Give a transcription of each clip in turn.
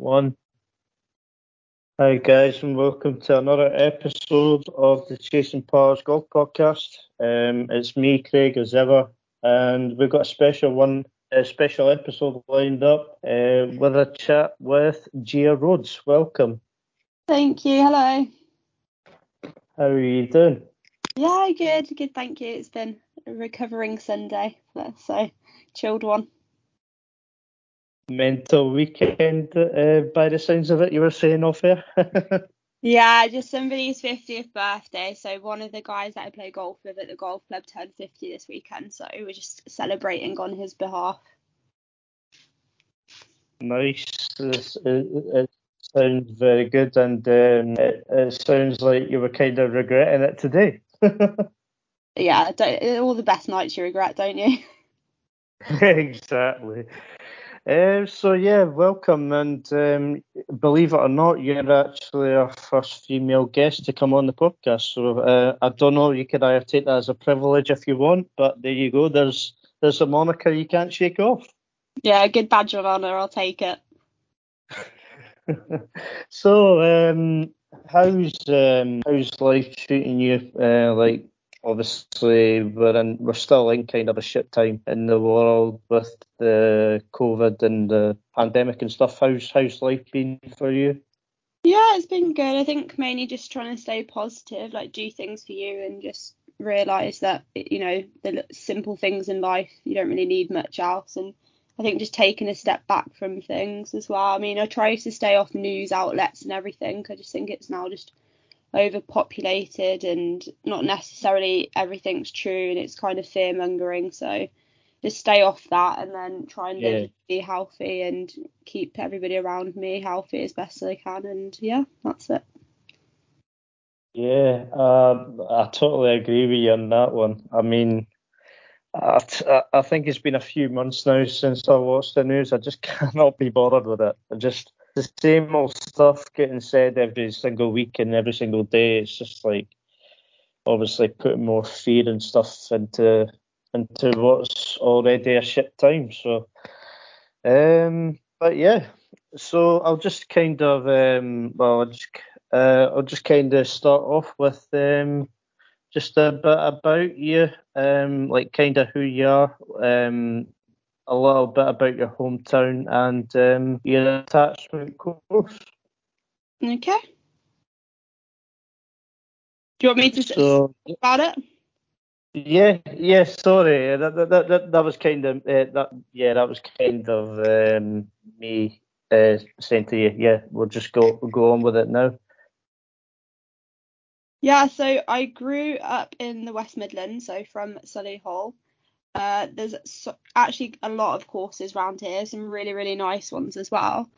One. Hi guys, and welcome to another episode of the Chasing Pars Golf Podcast. Um, it's me, Craig, as ever, and we've got a special one, a special episode lined up uh, with a chat with Gia Rhodes. Welcome. Thank you. Hello. How are you doing? Yeah, good, good. Thank you. It's been a recovering Sunday, so chilled one mental weekend uh, by the sounds of it you were saying off air. yeah, just somebody's 50th birthday. So one of the guys that I play golf with at the golf club turned 50 this weekend. So we're just celebrating on his behalf. Nice. It, it sounds very good, and um, it, it sounds like you were kind of regretting it today. yeah, all the best nights you regret, don't you? exactly. Uh, so yeah, welcome, and um, believe it or not, you're actually our first female guest to come on the podcast. So uh, I don't know, you could either take that as a privilege if you want, but there you go. There's there's a moniker you can't shake off. Yeah, a good badge of honour. I'll take it. so, um, how's um, how's life treating you? Uh, like obviously we're in we're still in kind of a shit time in the world with the COVID and the pandemic and stuff. How's how's life been for you? Yeah, it's been good. I think mainly just trying to stay positive, like do things for you and just realize that you know the simple things in life you don't really need much else and I think just taking a step back from things as well. I mean, I try to stay off news outlets and everything. I just think it's now just overpopulated and not necessarily everything's true and it's kind of fear mongering. So just stay off that and then try and live, be healthy and keep everybody around me healthy as best as I can. And yeah, that's it. Yeah, um, I totally agree with you on that one. I mean, I, I think it's been a few months now since I watched the news. I just cannot be bothered with it. I just the same old stuff getting said every single week and every single day. It's just like obviously putting more fear and stuff into into what's already a shit time. So, um, but yeah, so I'll just kind of um, well, I'll just uh, I'll just kind of start off with um, just a bit about you, um, like kind of who you are, um, a little bit about your hometown and um, your attachment course. Okay. Do you want me to so, about it? Yeah, yeah. Sorry, that that that, that was kind of uh, that. Yeah, that was kind of um, me uh, saying to you. Yeah, we'll just go we'll go on with it now. Yeah, so I grew up in the West Midlands, so from Solihull. Uh, there's so, actually a lot of courses around here, some really really nice ones as well.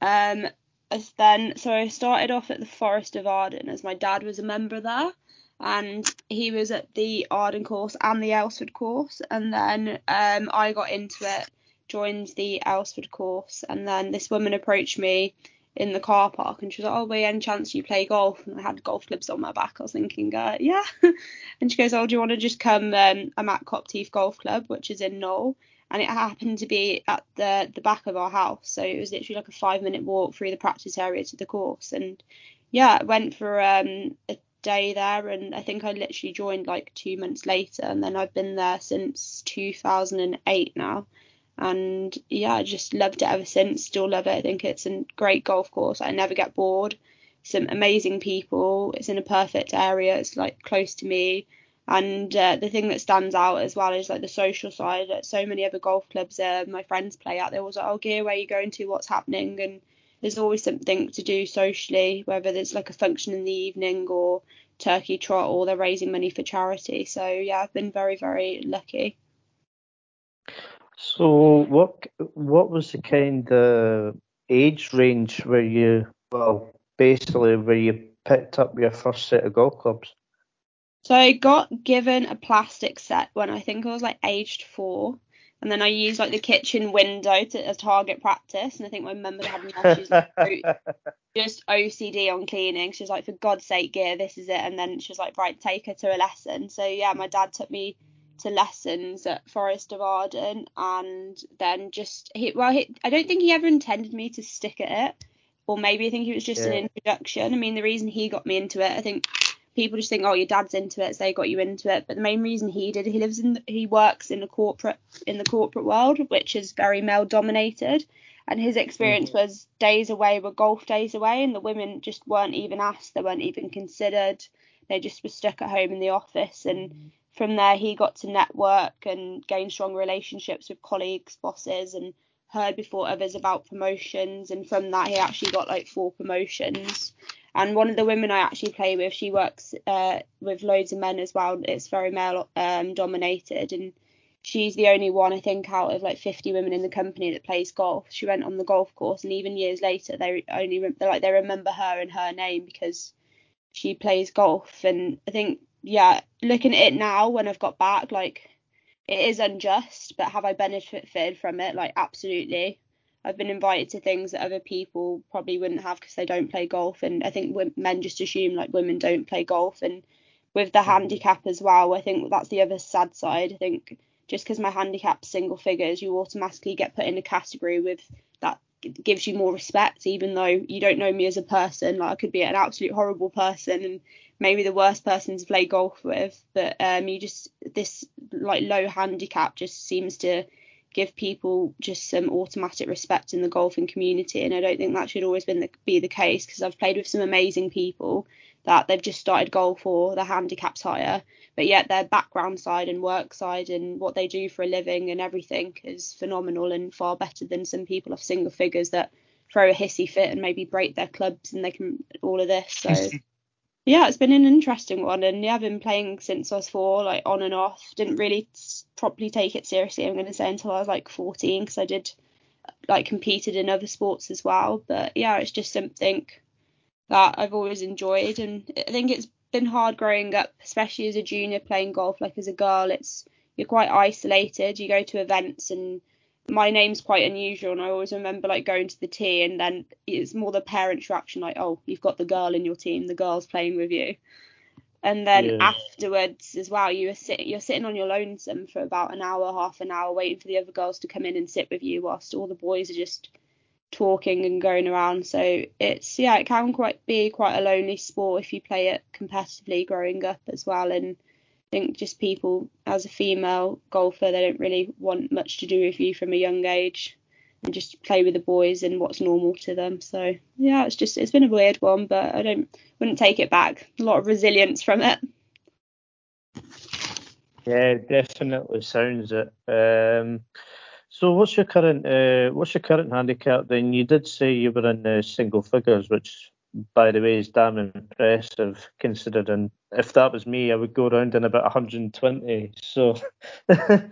Um, as then so I started off at the Forest of Arden as my dad was a member there, and he was at the Arden course and the Aylesford course, and then um, I got into it, joined the Aylesford course, and then this woman approached me in the car park and she was like, Oh, by any chance you play golf? And I had golf clubs on my back. I was thinking, uh, yeah. and she goes, Oh, do you want to just come? Um, I'm at Copt Heath Golf Club, which is in Knowle. And it happened to be at the the back of our house. So it was literally like a five minute walk through the practice area to the course. And yeah, I went for um, a day there and I think I literally joined like two months later and then I've been there since 2008 now and yeah, I just loved it ever since. Still love it. I think it's a great golf course. I never get bored. Some amazing people. It's in a perfect area. It's like close to me. And uh, the thing that stands out as well is like the social side. So many other golf clubs uh, my friends play at, they're always like, "Oh, gear, where are you going to? What's happening?" And there's always something to do socially, whether there's like a function in the evening or turkey trot or they're raising money for charity. So yeah, I've been very very lucky. So what what was the kind of age range where you well basically where you picked up your first set of golf clubs? So I got given a plastic set when I think I was like aged four. And then I used like the kitchen window to as target practice. And I think my mum was having she's like, just OCD on cleaning. She's like, for God's sake, gear, this is it. And then she was like, right, take her to a lesson. So yeah, my dad took me to lessons at Forest of Arden, and then just he well, he, I don't think he ever intended me to stick at it, or maybe I think it was just yeah. an introduction. I mean, the reason he got me into it, I think people just think, oh, your dad's into it, so they got you into it. But the main reason he did, he lives in, he works in the corporate in the corporate world, which is very male dominated, and his experience mm-hmm. was days away were golf days away, and the women just weren't even asked, they weren't even considered. They just were stuck at home in the office, and mm-hmm. From there he got to network and gain strong relationships with colleagues, bosses, and heard before others about promotions. And from that he actually got like four promotions. And one of the women I actually play with, she works uh, with loads of men as well. It's very male um, dominated, and she's the only one I think out of like 50 women in the company that plays golf. She went on the golf course, and even years later, they only like they remember her and her name because she plays golf. And I think yeah, looking at it now when I've got back, like it is unjust, but have I benefited from it? Like absolutely. I've been invited to things that other people probably wouldn't have because they don't play golf, and I think men just assume like women don't play golf, and with the mm-hmm. handicap as well, I think that's the other sad side. I think just because my handicap's single figures, you automatically get put in a category with that gives you more respect, even though you don't know me as a person. Like I could be an absolute horrible person and maybe the worst person to play golf with, but um, you just this like low handicap just seems to give people just some automatic respect in the golfing community, and I don't think that should always been the, be the case because I've played with some amazing people that they've just started golf or their handicaps higher, but yet their background side and work side and what they do for a living and everything is phenomenal and far better than some people of single figures that throw a hissy fit and maybe break their clubs and they can all of this. So yeah, it's been an interesting one and yeah, I've been playing since I was four, like on and off. Didn't really properly take it seriously, I'm going to say, until I was like 14 because I did like competed in other sports as well. But yeah, it's just something that I've always enjoyed, and I think it's been hard growing up, especially as a junior playing golf. Like as a girl, it's you're quite isolated. You go to events, and my name's quite unusual, and I always remember like going to the tea and then it's more the parents reaction, like, oh, you've got the girl in your team, the girl's playing with you. And then yeah. afterwards as well, you are sitting you're sitting on your lonesome for about an hour, half an hour, waiting for the other girls to come in and sit with you, whilst all the boys are just talking and going around. So it's yeah, it can quite be quite a lonely sport if you play it competitively growing up as well. And think just people as a female golfer, they don't really want much to do with you from a young age and just play with the boys and what's normal to them. So yeah, it's just it's been a weird one, but I don't wouldn't take it back. A lot of resilience from it. Yeah, definitely sounds it. Um, so what's your current uh, what's your current handicap? Then you did say you were in uh, single figures, which by the way is damn impressive considering if that was me, I would go around in about 120. So, uh,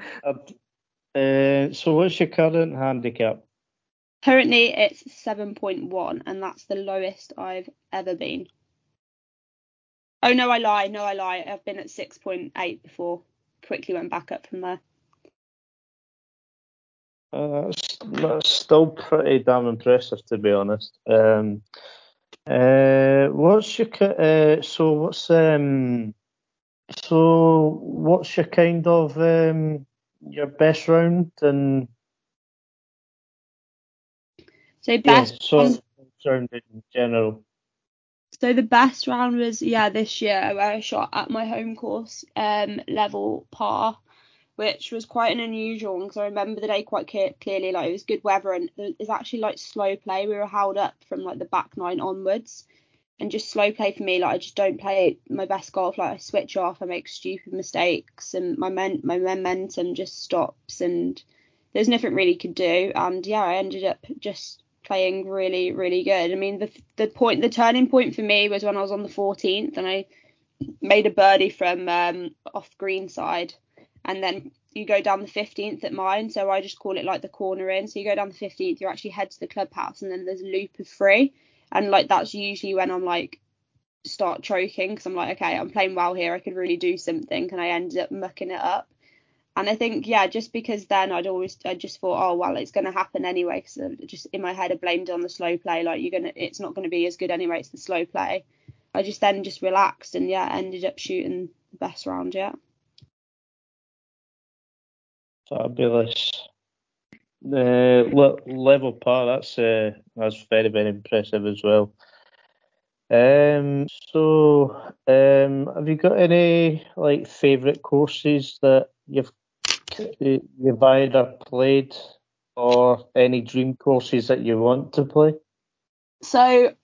so what's your current handicap? Currently, it's 7.1, and that's the lowest I've ever been. Oh no, I lie. No, I lie. I've been at 6.8 before. Quickly went back up from there. Uh, that's, that's still pretty damn impressive, to be honest. Um, uh, what's your uh, so what's um so what's your kind of um your best round and so best yeah, so round in general. So the best round was yeah this year where I shot at my home course um level par which was quite an unusual one because I remember the day quite clearly. Like it was good weather and it's actually like slow play. We were held up from like the back nine onwards, and just slow play for me. Like I just don't play my best golf. Like I switch off, I make stupid mistakes, and my men my momentum just stops, and there's nothing really could do. And yeah, I ended up just playing really really good. I mean the the point the turning point for me was when I was on the 14th and I made a birdie from um, off green side and then you go down the 15th at mine. So I just call it like the corner in. So you go down the 15th, you actually head to the clubhouse, and then there's a loop of three. And like that's usually when I'm like start choking because I'm like, okay, I'm playing well here. I could really do something, and I ended up mucking it up. And I think yeah, just because then I'd always I just thought, oh well, it's going to happen anyway. Because just in my head I blamed it on the slow play, like you're gonna, it's not going to be as good anyway. It's the slow play. I just then just relaxed and yeah, ended up shooting the best round. Yeah. Fabulous. Uh, le- level par, that's uh, that's very very impressive as well. Um, so um, have you got any like favourite courses that you've you've either played or any dream courses that you want to play? So,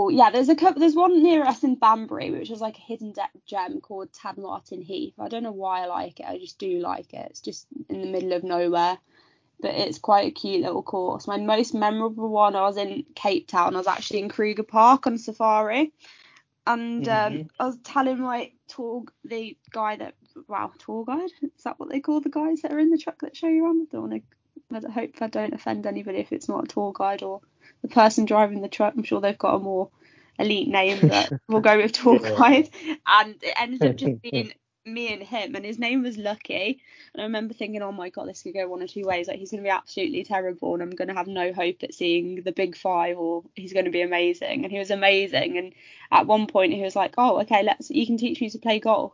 oh yeah, there's a couple. There's one near us in Banbury, which is like a hidden gem called Tadmarton Heath. I don't know why I like it. I just do like it. It's just in the middle of nowhere, but it's quite a cute little course. My most memorable one, I was in Cape Town. I was actually in Kruger Park on safari, and um, mm-hmm. I was telling my tour the guy that wow tour guide is that what they call the guys that are in the truck that show you around? I don't want to. I hope I don't offend anybody if it's not a tour guide or the person driving the truck. I'm sure they've got a more elite name, that we'll go with tour yeah. guide. And it ended up just being me and him, and his name was Lucky. And I remember thinking, oh my god, this could go one or two ways. Like he's going to be absolutely terrible, and I'm going to have no hope at seeing the big five, or he's going to be amazing. And he was amazing. And at one point, he was like, oh, okay, let's. You can teach me to play golf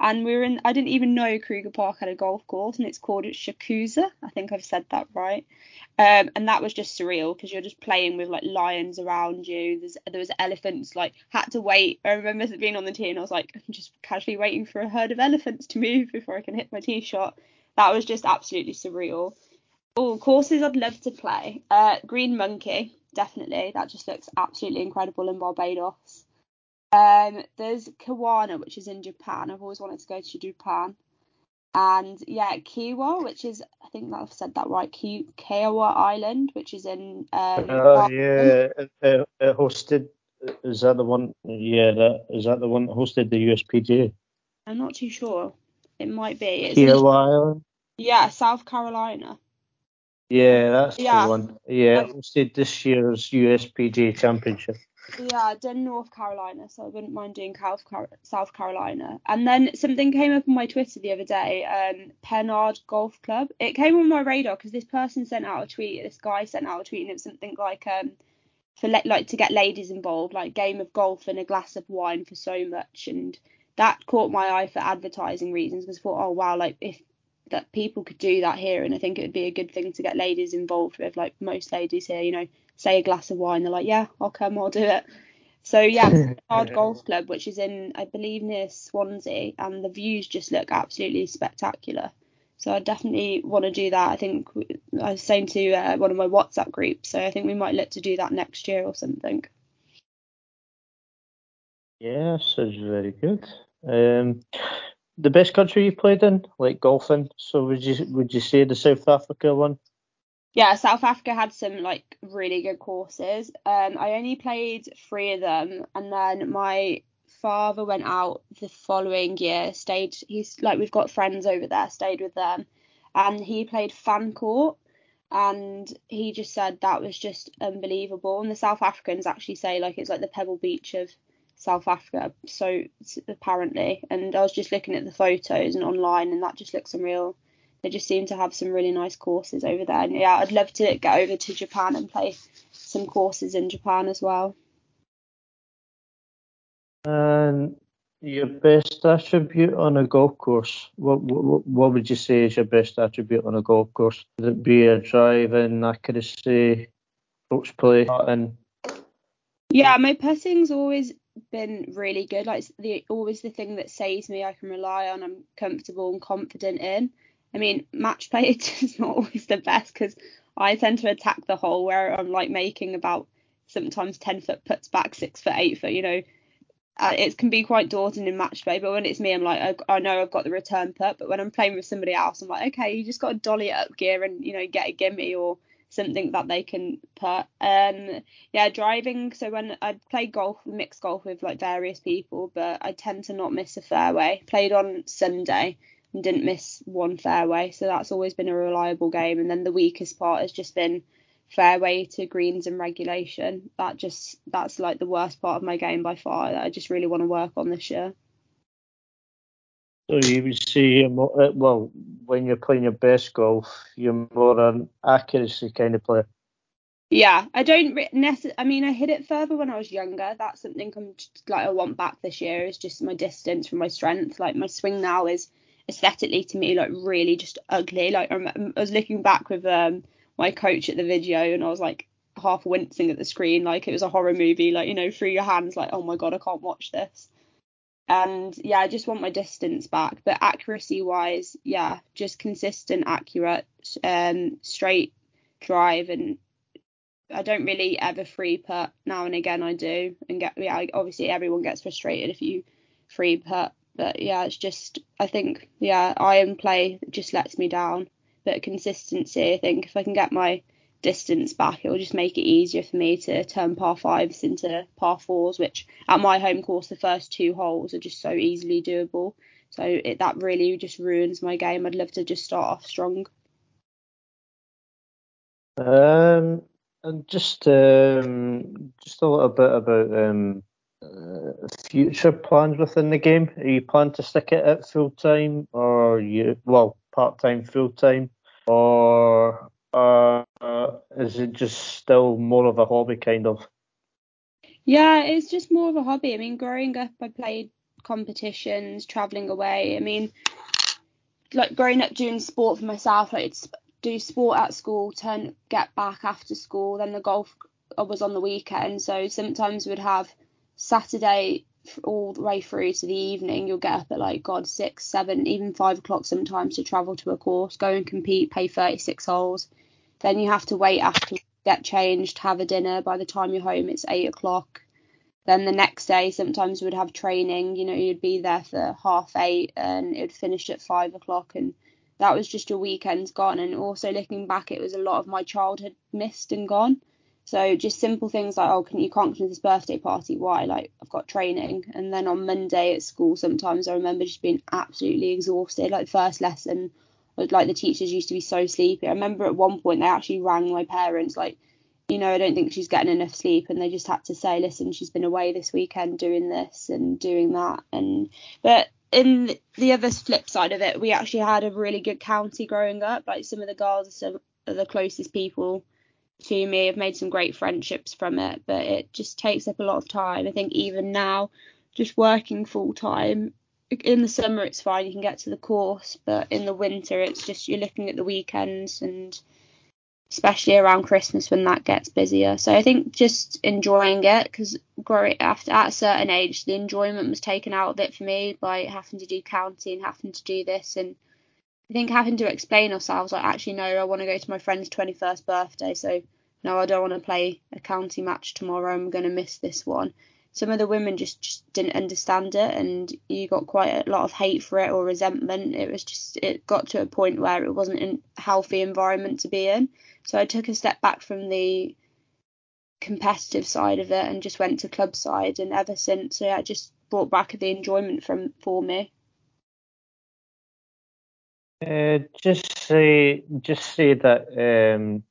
and we were in I didn't even know Kruger Park had a golf course and it's called Skukuza. I think I've said that right. Um, and that was just surreal because you're just playing with like lions around you. There's there was elephants like had to wait. I remember being on the tee and I was like I'm just casually waiting for a herd of elephants to move before I can hit my tee shot. That was just absolutely surreal. Oh, courses I'd love to play. Uh, Green Monkey, definitely. That just looks absolutely incredible in Barbados. Um, there's Kawana, which is in Japan. I've always wanted to go to Japan. And yeah, Kiawah, which is I think I've said that right. Ki- Kiawah Island, which is in. Um, oh yeah, it, it, hosted. Is that the one? Yeah, that is that the one that hosted the USPGA. I'm not too sure. It might be. It's Kiawah Island. Yeah, South Carolina. Yeah, that's yeah. the one. Yeah, hosted this year's USPGA Championship. Yeah, done North Carolina, so I wouldn't mind doing South Carolina. And then something came up on my Twitter the other day, um, Pennard Golf Club. It came on my radar because this person sent out a tweet. This guy sent out a tweet, and it was something like um, for le- like to get ladies involved, like game of golf and a glass of wine for so much, and that caught my eye for advertising reasons. Because I thought, oh wow, like if that people could do that here, and I think it would be a good thing to get ladies involved with. Like most ladies here, you know, say a glass of wine, they're like, yeah, I'll come, I'll do it. So yeah, Hard Golf Club, which is in, I believe, near Swansea, and the views just look absolutely spectacular. So I definitely want to do that. I think I was saying to uh, one of my WhatsApp groups, so I think we might look to do that next year or something. Yeah, sounds very good. Um, the best country you've played in, like golfing. So would you would you say the South Africa one? Yeah, South Africa had some like really good courses. Um, I only played three of them, and then my father went out the following year. Stayed. He's like we've got friends over there. Stayed with them, and he played Fancourt, and he just said that was just unbelievable. And the South Africans actually say like it's like the Pebble Beach of South Africa, so apparently. And I was just looking at the photos and online, and that just looks unreal. They just seem to have some really nice courses over there. And yeah, I'd love to get over to Japan and play some courses in Japan as well. And your best attribute on a golf course? What, what what would you say is your best attribute on a golf course? Would it be a driving accuracy, approach play, and yeah, my putting's always been really good. Like the always the thing that saves me, I can rely on. I'm comfortable and confident in. I mean, match play is not always the best because I tend to attack the hole where I'm like making about sometimes ten foot puts back, six foot, eight foot. You know, uh, it can be quite daunting in match play. But when it's me, I'm like, I, I know I've got the return putt. But when I'm playing with somebody else, I'm like, okay, you just got to dolly it up gear and you know get a gimme or something that they can put. Um, yeah, driving. So when I play golf, mixed golf with like various people, but I tend to not miss a fairway. Played on Sunday and didn't miss one fairway, so that's always been a reliable game. And then the weakest part has just been fairway to greens and regulation. That just that's like the worst part of my game by far. That I just really want to work on this year. So you would say, uh, well, when you're playing your best golf, you're more an accuracy kind of player. Yeah, I don't necessarily. I mean, I hit it further when I was younger. That's something I'm just, like I want back this year. Is just my distance from my strength. Like my swing now is aesthetically to me like really just ugly. Like I was looking back with um my coach at the video and I was like half wincing at the screen. Like it was a horror movie like you know through your hands like oh my god I can't watch this. And yeah I just want my distance back. But accuracy wise yeah just consistent accurate um straight drive. And I don't really ever free putt now and again I do. And get yeah obviously everyone gets frustrated if you free putt but yeah it's just I think yeah iron play just lets me down but consistency I think if I can get my distance back, it will just make it easier for me to turn par fives into par fours, which at my home course, the first two holes are just so easily doable. So it, that really just ruins my game. I'd love to just start off strong. Um, and just um, just a little bit about um, uh, future plans within the game. Are you plan to stick it at full time, or you well part time, full time, or uh, is it just still more of a hobby kind of? Yeah, it's just more of a hobby. I mean, growing up, I played competitions, traveling away. I mean, like growing up doing sport for myself, like it's do sport at school, turn get back after school. Then the golf was on the weekend, so sometimes we'd have Saturday all the way through to the evening. You'll get up at like God six, seven, even five o'clock sometimes to travel to a course, go and compete, pay 36 holes. Then you have to wait after get changed, have a dinner. By the time you're home, it's eight o'clock. Then the next day, sometimes we'd have training. You know, you'd be there for half eight and it would finish at five o'clock. And that was just your weekends gone. And also looking back, it was a lot of my childhood missed and gone. So just simple things like, oh, can you can't come to this birthday party? Why? Like I've got training. And then on Monday at school, sometimes I remember just being absolutely exhausted. Like first lesson, like the teachers used to be so sleepy. I remember at one point they actually rang my parents like, you know, I don't think she's getting enough sleep, and they just had to say, listen, she's been away this weekend doing this and doing that, and but in the other flip side of it, we actually had a really good county growing up. Like some of the girls are some of the closest people to me. I've made some great friendships from it, but it just takes up a lot of time. I think even now, just working full time, in the summer it's fine, you can get to the course, but in the winter it's just you're looking at the weekends and especially around Christmas when that gets busier. So I think just enjoying it because growing after at a certain age, the enjoyment was taken out of it for me by having to do county and having to do this and I think having to explain ourselves like actually no, I want to go to my friend's 21st birthday, so no, I don't want to play a county match tomorrow. I'm going to miss this one. Some of the women just, just didn't understand it and you got quite a lot of hate for it or resentment. It was just it got to a point where it wasn't a healthy environment to be in. So i took a step back from the competitive side of it and just went to club side and ever since yeah, it just brought back the enjoyment from for me uh, just say just say that um,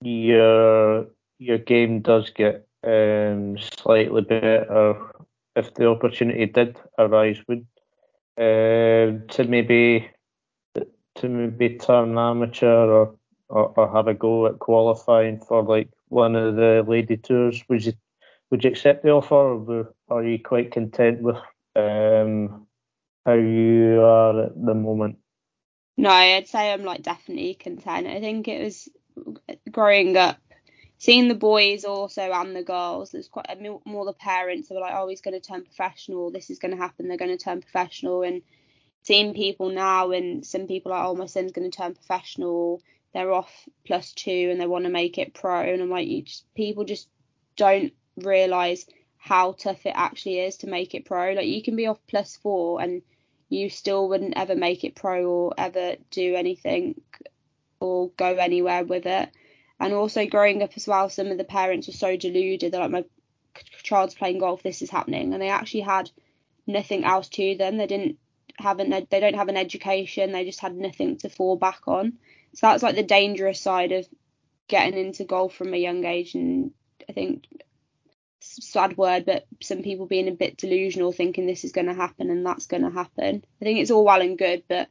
your your game does get um, slightly better if the opportunity did arise, would uh, to maybe to maybe turn amateur or, or, or have a go at qualifying for like one of the lady tours. Would you would you accept the offer, or are you quite content with um, how you are at the moment? No, I'd say I'm like definitely content. I think it was growing up seeing the boys also and the girls, there's quite more the parents who were like, oh, he's going to turn professional. This is going to happen. They're going to turn professional. And seeing people now, and some people are, oh, my son's going to turn professional. They're off plus two and they want to make it pro. And I'm like, you just, people just don't realize how tough it actually is to make it pro. Like you can be off plus four and you still wouldn't ever make it pro or ever do anything or go anywhere with it and also growing up as well, some of the parents were so deluded that like my child's playing golf, this is happening, and they actually had nothing else to them. They didn't have an they don't have an education. They just had nothing to fall back on. So that's like the dangerous side of getting into golf from a young age, and I think sad word, but some people being a bit delusional, thinking this is going to happen and that's going to happen. I think it's all well and good, but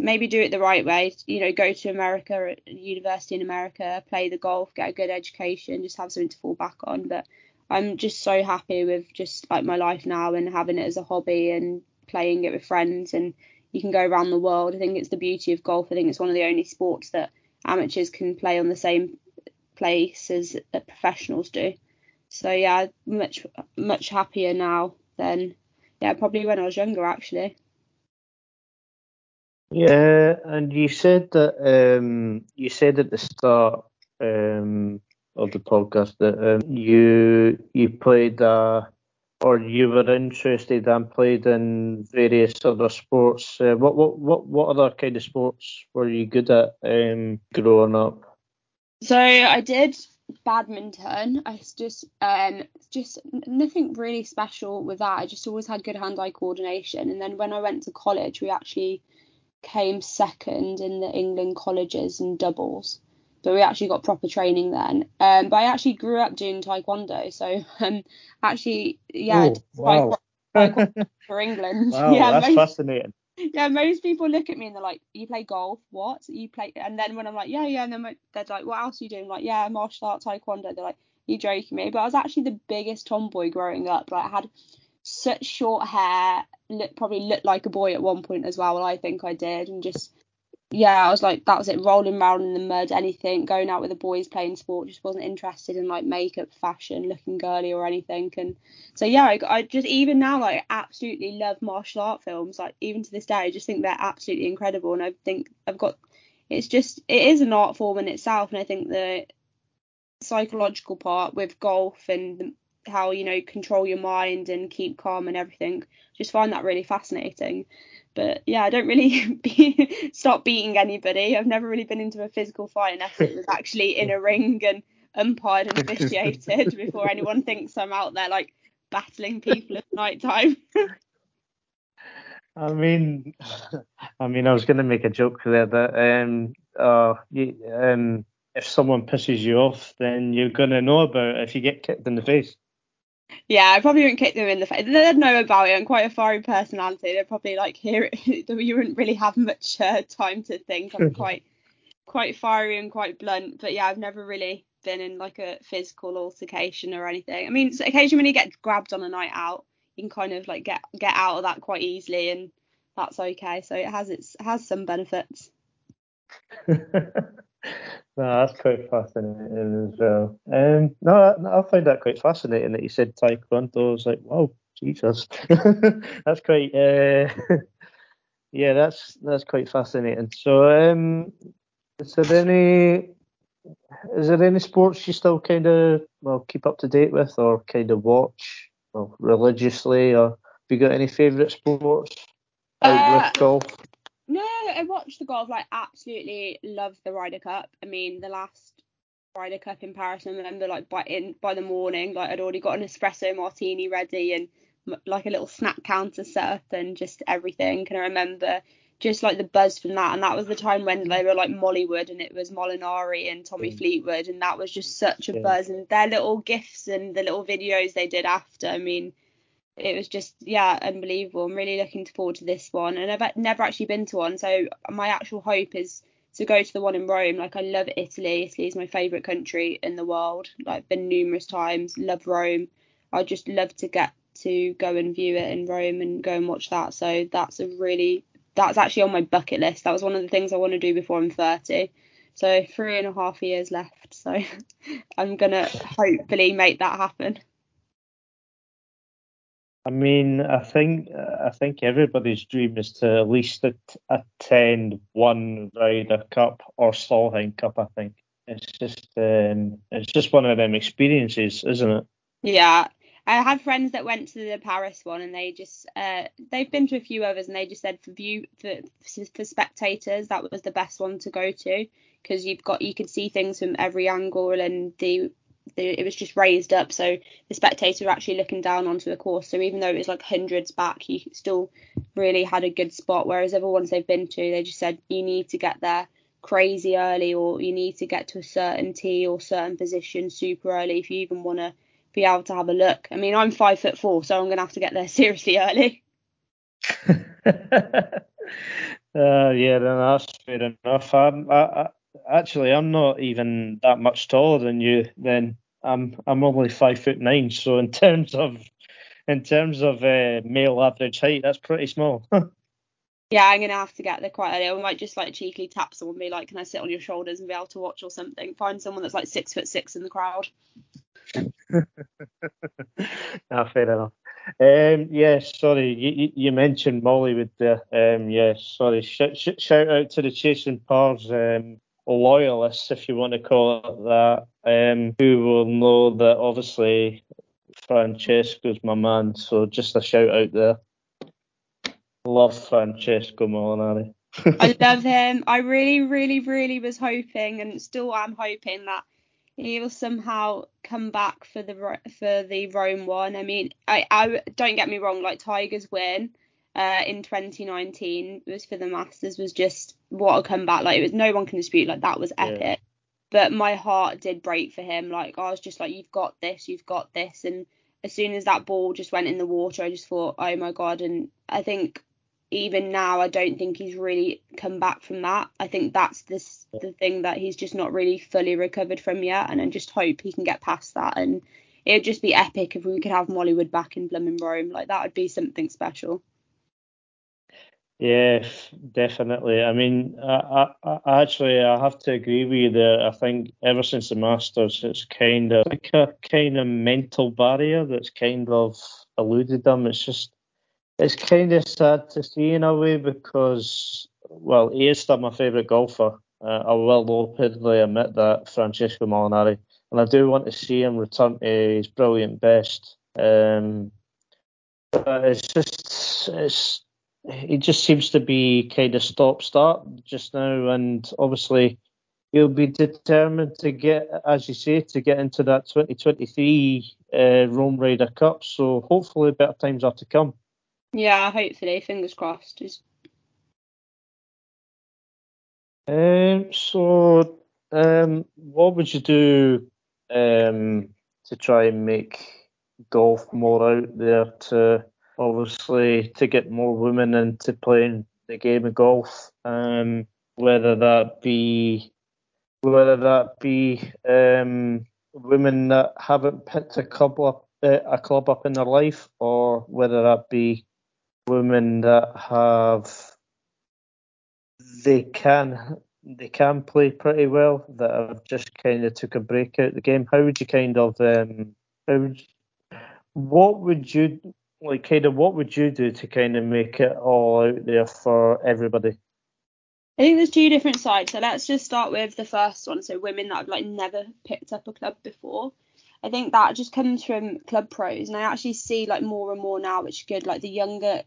maybe do it the right way. You know, go to America, university in America, play the golf, get a good education, just have something to fall back on. But I'm just so happy with just like my life now and having it as a hobby and playing it with friends and you can go around the world. I think it's the beauty of golf. I think it's one of the only sports that amateurs can play on the same place as professionals do. So yeah, much much happier now than yeah probably when I was younger actually. Yeah, and you said that um, you said at the start um, of the podcast that um, you you played uh, or you were interested and played in various other sports. Uh, what what what what other kind of sports were you good at um, growing up? So I did badminton. I just um just nothing really special with that. I just always had good hand-eye coordination. And then when I went to college, we actually came second in the England colleges and doubles. But we actually got proper training then. Um, but I actually grew up doing taekwondo, so um, actually, yeah, oh, wow. taekwondo for England. Wow, yeah, that's most, fascinating. Yeah, most people look at me and they're like, "You play golf? What? You play?" And then when I'm like, "Yeah, yeah," and then they're like, "What else are you doing?" I'm like, "Yeah, martial art, taekwondo." They're like, "You joking me?" But I was actually the biggest tomboy growing up. Like I had such short hair, look, probably looked like a boy at one point as well. I think I did, and just yeah, I was like that was it, rolling around in the mud, anything, going out with the boys playing sport, just wasn't interested in like makeup, fashion, looking girly or anything. And so yeah, I, I just even now like absolutely love martial art films. Like even to this day, I just think they're absolutely incredible, and I think I've got it's just it is an art form in itself, and I think the psychological part with golf and the, how you know control your mind and keep calm and everything, just find that really fascinating. But yeah, I don't really be, stop beating anybody. I've never really been into a physical fight unless it was actually in a ring and umpired and officiated before anyone thinks I'm out there like battling people at night time. I mean, I mean, I was going to make a joke there that um, uh, you, um, if someone pisses you off, then you're going to know about it if you get kicked in the face. Yeah, I probably wouldn't kick them in the face. They'd know about it. I'm quite a fiery personality. They'd probably like hear it. you wouldn't really have much uh, time to think. I'm quite quite fiery and quite blunt. But yeah, I've never really been in like a physical altercation or anything. I mean, occasionally when you get grabbed on a night out, you can kind of like get get out of that quite easily, and that's okay. So it has its has some benefits. no, that's quite fascinating as well. Um, no, I, I find that quite fascinating that you said taekwondo. I was like, wow, Jesus, that's quite. Uh, yeah, that's that's quite fascinating. So, um, is there any is there any sports you still kind of well keep up to date with, or kind of watch, well, religiously, or have you got any favourite sports out Uh, with golf? I watched the golf. Like, absolutely loved the Ryder Cup. I mean, the last Ryder Cup in Paris, I remember like by in by the morning, like I'd already got an espresso martini ready and like a little snack counter set up and just everything. Can I remember just like the buzz from that, and that was the time when they were like Mollywood and it was Molinari and Tommy Mm. Fleetwood, and that was just such a Yeah. buzz. And their little gifts and the little videos they did after. I mean it was just yeah unbelievable. I'm really looking forward to this one. And i've never actually been to one so my actual hope is to go to the one in rome. Like i love italy. Italy is my favorite country in the world. Like I've been numerous times. Love rome. I just love to get to go and view it in rome and go and watch that. So that's a really that's actually on my bucket list. That was one of the things i want to do before i'm 30 so three and a half years left. So i'm gonna hopefully make that happen I mean, I think I think everybody's dream is to at least at- attend one Ryder Cup or Solheim Cup. I think it's just um, it's just one of them experiences, isn't it? Yeah, I have friends that went to the Paris one, and they just uh, they've been to a few others, and they just said for view for for spectators that was the best one to go to because you've got you could see things from every angle, and the, the it was just raised up, so the spectators were actually looking down onto the course. So even though it was like hundreds back, you still really had a good spot. Whereas other ones they've been to, they just said you need to get there crazy early, or you need to get to a certain tee or certain position super early if you even want to be able to have a look. I mean, I'm five foot four, so I'm gonna have to get there seriously early. uh, yeah, then that's fair enough. I'm, I, I, actually, I'm not even that much taller than you. Then I'm I'm only five foot nine. So in terms of in terms of uh, male average height, that's pretty small. Yeah, I'm gonna have to get there quite early. I might just like cheekily tap someone, and be like, "Can I sit on your shoulders and be able to watch or something?" Find someone that's like six foot six in the crowd. ah, fair enough. Um, yeah, sorry, you, you mentioned Mollywood the um, yeah, sorry. Sh- sh- shout out to the Chasing Pars um, loyalists, if you want to call it that, um, who will know that obviously Francesco's my man. So just a shout out there. Love Francesco Molinari. I love him. I really, really, really was hoping, and still am hoping that he will somehow come back for the for the Rome one. I mean, I, I don't get me wrong, like Tiger's win uh, in 2019 was for the Masters was just what a comeback. Like it was no one can dispute like that was epic. Yeah. But my heart did break for him. Like I was just like, you've got this, you've got this, and as soon as that ball just went in the water, I just thought, oh my god. And I think even now, I don't think he's really come back from that. I think that's this the thing that he's just not really fully recovered from yet, and I just hope he can get past that. And it'd just be epic if we could have Mollywood back in Blooming Rome. Like that would be something special. Yeah, definitely. I mean, I, I, I, actually I have to agree with you there. I think ever since the Masters, it's kind of like a kind of mental barrier that's kind of eluded them. It's just it's kind of sad to see in a way because, well, he is still my favourite golfer. Uh, I will openly admit that, Francesco Molinari, and I do want to see him return to his brilliant best. Um, but it's just, it's, he just seems to be kind of stop start just now, and obviously he'll be determined to get, as you say, to get into that 2023 uh, Rome Ryder Cup. So hopefully better times are to come. Yeah, hopefully, fingers crossed. Um, so, um, what would you do um, to try and make golf more out there to obviously to get more women into playing the game of golf? Um, whether that be whether that be um, women that haven't picked a club up uh, a club up in their life, or whether that be women that have they can they can play pretty well that have just kind of took a break out the game. How would you kind of um how would you, what would you like kind of what would you do to kind of make it all out there for everybody? I think there's two different sides. So let's just start with the first one. So women that have like never picked up a club before. I think that just comes from club pros, and I actually see like more and more now, which is good. Like the younger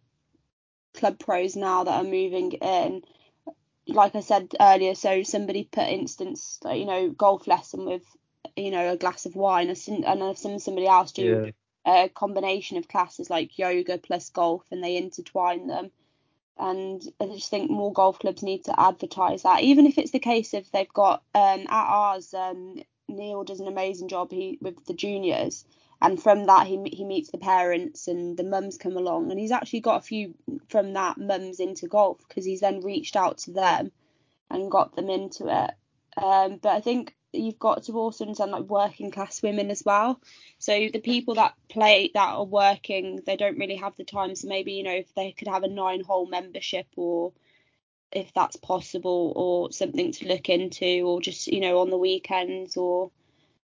club pros now that are moving in like I said earlier, so somebody put instance, like, you know, golf lesson with, you know, a glass of wine, and seen somebody else do yeah. A combination of classes like yoga plus golf, and they intertwine them. And I just think more golf clubs need to advertise that, even if it's the case if they've got um, at ours, um, Neil does an amazing job he with the juniors, and from that he he meets the parents and the mums come along and he's actually got a few from that mums into golf because he's then reached out to them and got them into it um, but i think you've got to also understand like working class women as well. So the people that play that are working they don't really have the time. So maybe you know if they could have a nine hole membership or if that's possible or something to look into or just you know on the weekends or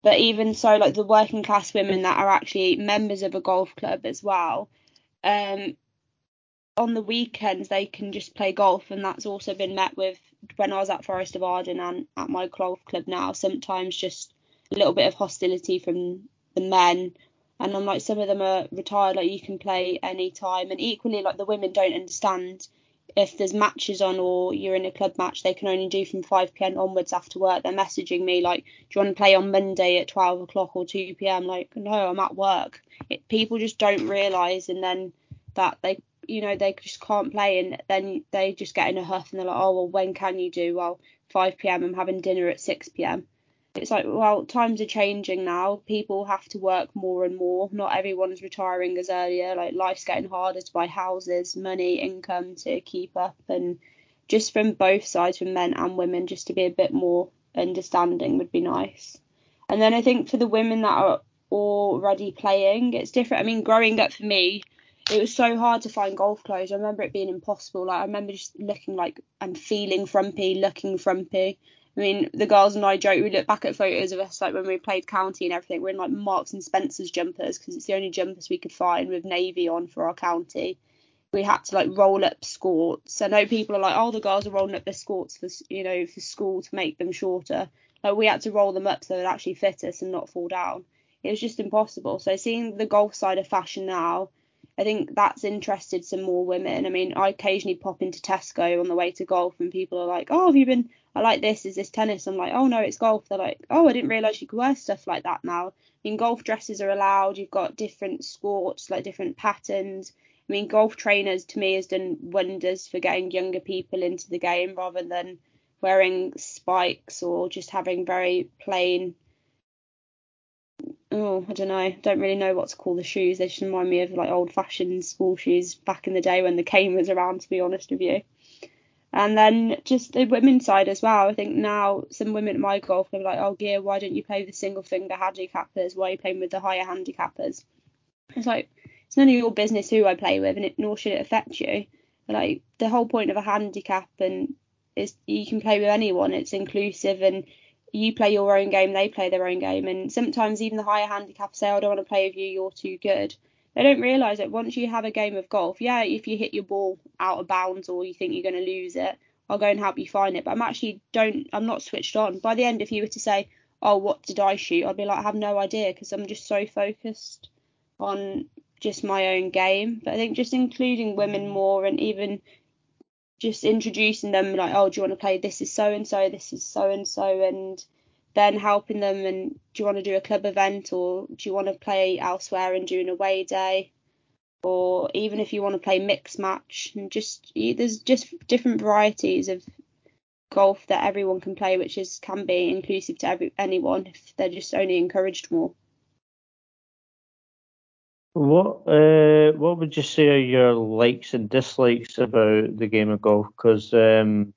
but even so, like the working class women that are actually members of a golf club as well, um, on the weekends they can just play golf, and that's also been met with when I was at Forest of Arden and at my golf club now. Sometimes just a little bit of hostility from the men, and I'm like some of them are retired, like you can play any time, and equally like the women don't understand if there's matches on or you're in a club match, they can only do from 5 pm onwards after work. They're messaging me like, "Do you want to play on Monday at 12 o'clock or 2 pm?" Like, no, I'm at work. It, people just don't realise, and then that they, you know, they just can't play, and then they just get in a huff, and they're like, "Oh well, when can you do?" Well, 5 pm. I'm having dinner at 6 pm it's like well times are changing now. People have to work more and more. Not everyone's retiring as earlier like life's getting harder to buy houses money income to keep up. And just from both sides from men and women just to be a bit more understanding would be nice. And then i think for the women that are already playing it's different. I mean growing up for me it was so hard to find golf clothes. I remember it being impossible. Like I remember just looking like and feeling frumpy, looking frumpy. I mean, the girls and I joke. We look back at photos of us like when we played county and everything. We're in like Marks and Spencers jumpers because it's the only jumpers we could find with navy on for our county. We had to like roll up skirts. I know people are like, oh, the girls are rolling up their skirts for you know for school to make them shorter. Like we had to roll them up so they'd actually fit us and not fall down. It was just impossible. So seeing the golf side of fashion now I think that's interested some more women. I mean, I occasionally pop into Tesco on the way to golf and people are like, oh, have you been, I like this, is this tennis? I'm like, oh, no, it's golf. They're like, oh, I didn't realise you could wear stuff like that now. I mean, golf dresses are allowed. You've got different sports, like different patterns. I mean, golf trainers to me has done wonders for getting younger people into the game rather than wearing spikes or just having very plain oh, I don't know, don't really know what to call the shoes. They just remind me of like old fashioned school shoes back in the day when the cane was around, to be honest with you. And then just the women's side as well. I think now some women at my golf are like, oh, Gear, why don't you play with the single finger handicappers? Why are you playing with the higher handicappers? It's like, it's none of your business who I play with, and it, nor should it affect you. Like, the whole point of a handicap and is you can play with anyone. It's inclusive and you play your own game, they play their own game, and sometimes even the higher handicappers say, "I don't want to play with you, you're too good." They don't realise that once you have a game of golf, yeah, if you hit your ball out of bounds or you think you're going to lose it, I'll go and help you find it. But I'm actually don't, I'm not switched on. By the end, if you were to say, "Oh, what did I shoot?" I'd be like, I have no idea because I'm just so focused on just my own game. But I think just including women more and even just introducing them like, oh, do you want to play? This is so and so, this is so and so, and then helping them and do you want to do a club event or do you want to play elsewhere and do an away day? Or even if you want to play mixed match and just there's just different varieties of golf that everyone can play, which is can be inclusive to every, anyone if they're just only encouraged more. What uh, what would you say are your likes and dislikes about the game of golf? Because um,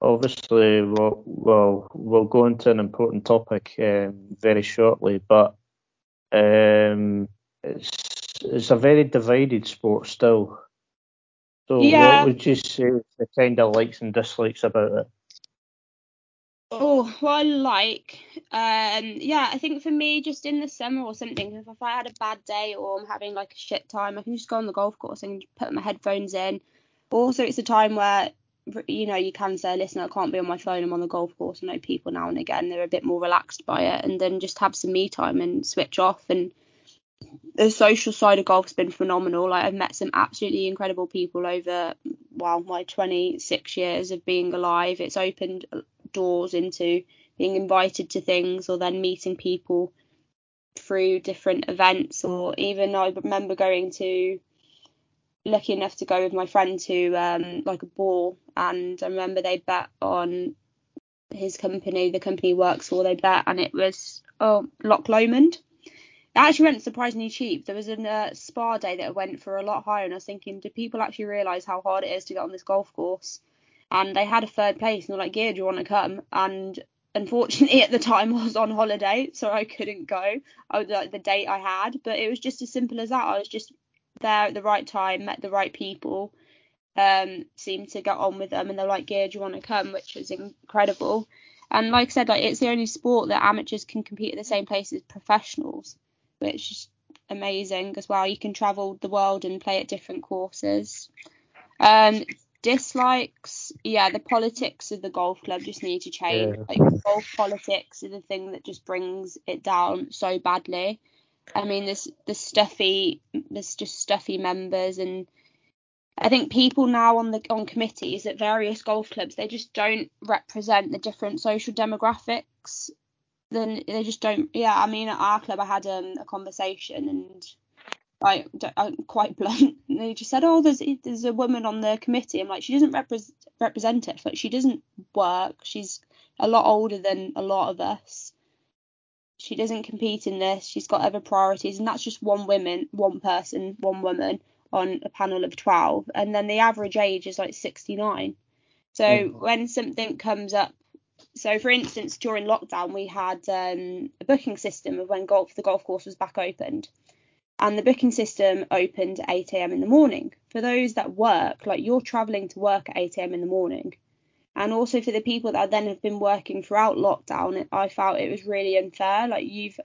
obviously, we'll, well, we'll go into an important topic um, very shortly, but um, it's it's a very divided sport still. So, yeah. what would you say the kind of likes and dislikes about it? Oh, well, I like, um, yeah, I think for me, just in the summer or something, if, if I had a bad day or I'm having like a shit time, I can just go on the golf course and put my headphones in. Also, it's a time where, you know, you can say, listen, I can't be on my phone, I'm on the golf course. I know people now and again, they're a bit more relaxed by it, and then just have some me time and switch off. And the social side of golf's been phenomenal. Like, I've met some absolutely incredible people over, well, my 26 years of being alive. It's opened doors into being invited to things or then meeting people through different events or even I remember going to lucky enough to go with my friend to um, like a ball and I remember they bet on his company, the company works for, they bet and it was oh Loch Lomond. It actually went surprisingly cheap. There was a uh, spa day that went for a lot higher and I was thinking, do people actually realise how hard it is to get on this golf course? And they had a third place and they're like, yeah, do you want to come? And unfortunately at the time I was on holiday, so I couldn't go. I was like the date I had, but it was just as simple as that. I was just there at the right time, met the right people, um, seemed to get on with them, and they're like, yeah, do you want to come? Which was incredible. And like I said, like it's the only sport that amateurs can compete at the same place as professionals, which is amazing as well. You can travel the world and play at different courses. Um, dislikes, yeah, the politics of the golf club just need to change. Yeah. Like golf politics is the thing that just brings it down so badly. I mean, there's the stuffy, there's just stuffy members, and I think people now on the on committees at various golf clubs they just don't represent the different social demographics. Then they just don't. Yeah, I mean, at our club I had um, a conversation and like I'm quite blunt. And they just said, "Oh, there's there's a woman on the committee." I'm like, she doesn't represent represent it. Like she doesn't work. She's a lot older than a lot of us. She doesn't compete in this. She's got other priorities, and that's just one woman, one person, one woman on a panel of 12, and then the average age is like 69. So mm. when something comes up, so for instance, during lockdown, we had um, a booking system of when golf the golf course was back opened and the booking system opened at 8 a.m. in the morning. For those that work, like you're traveling to work at 8 a.m. in the morning, and also for the people that then have been working throughout lockdown, I felt it was really unfair. Like you've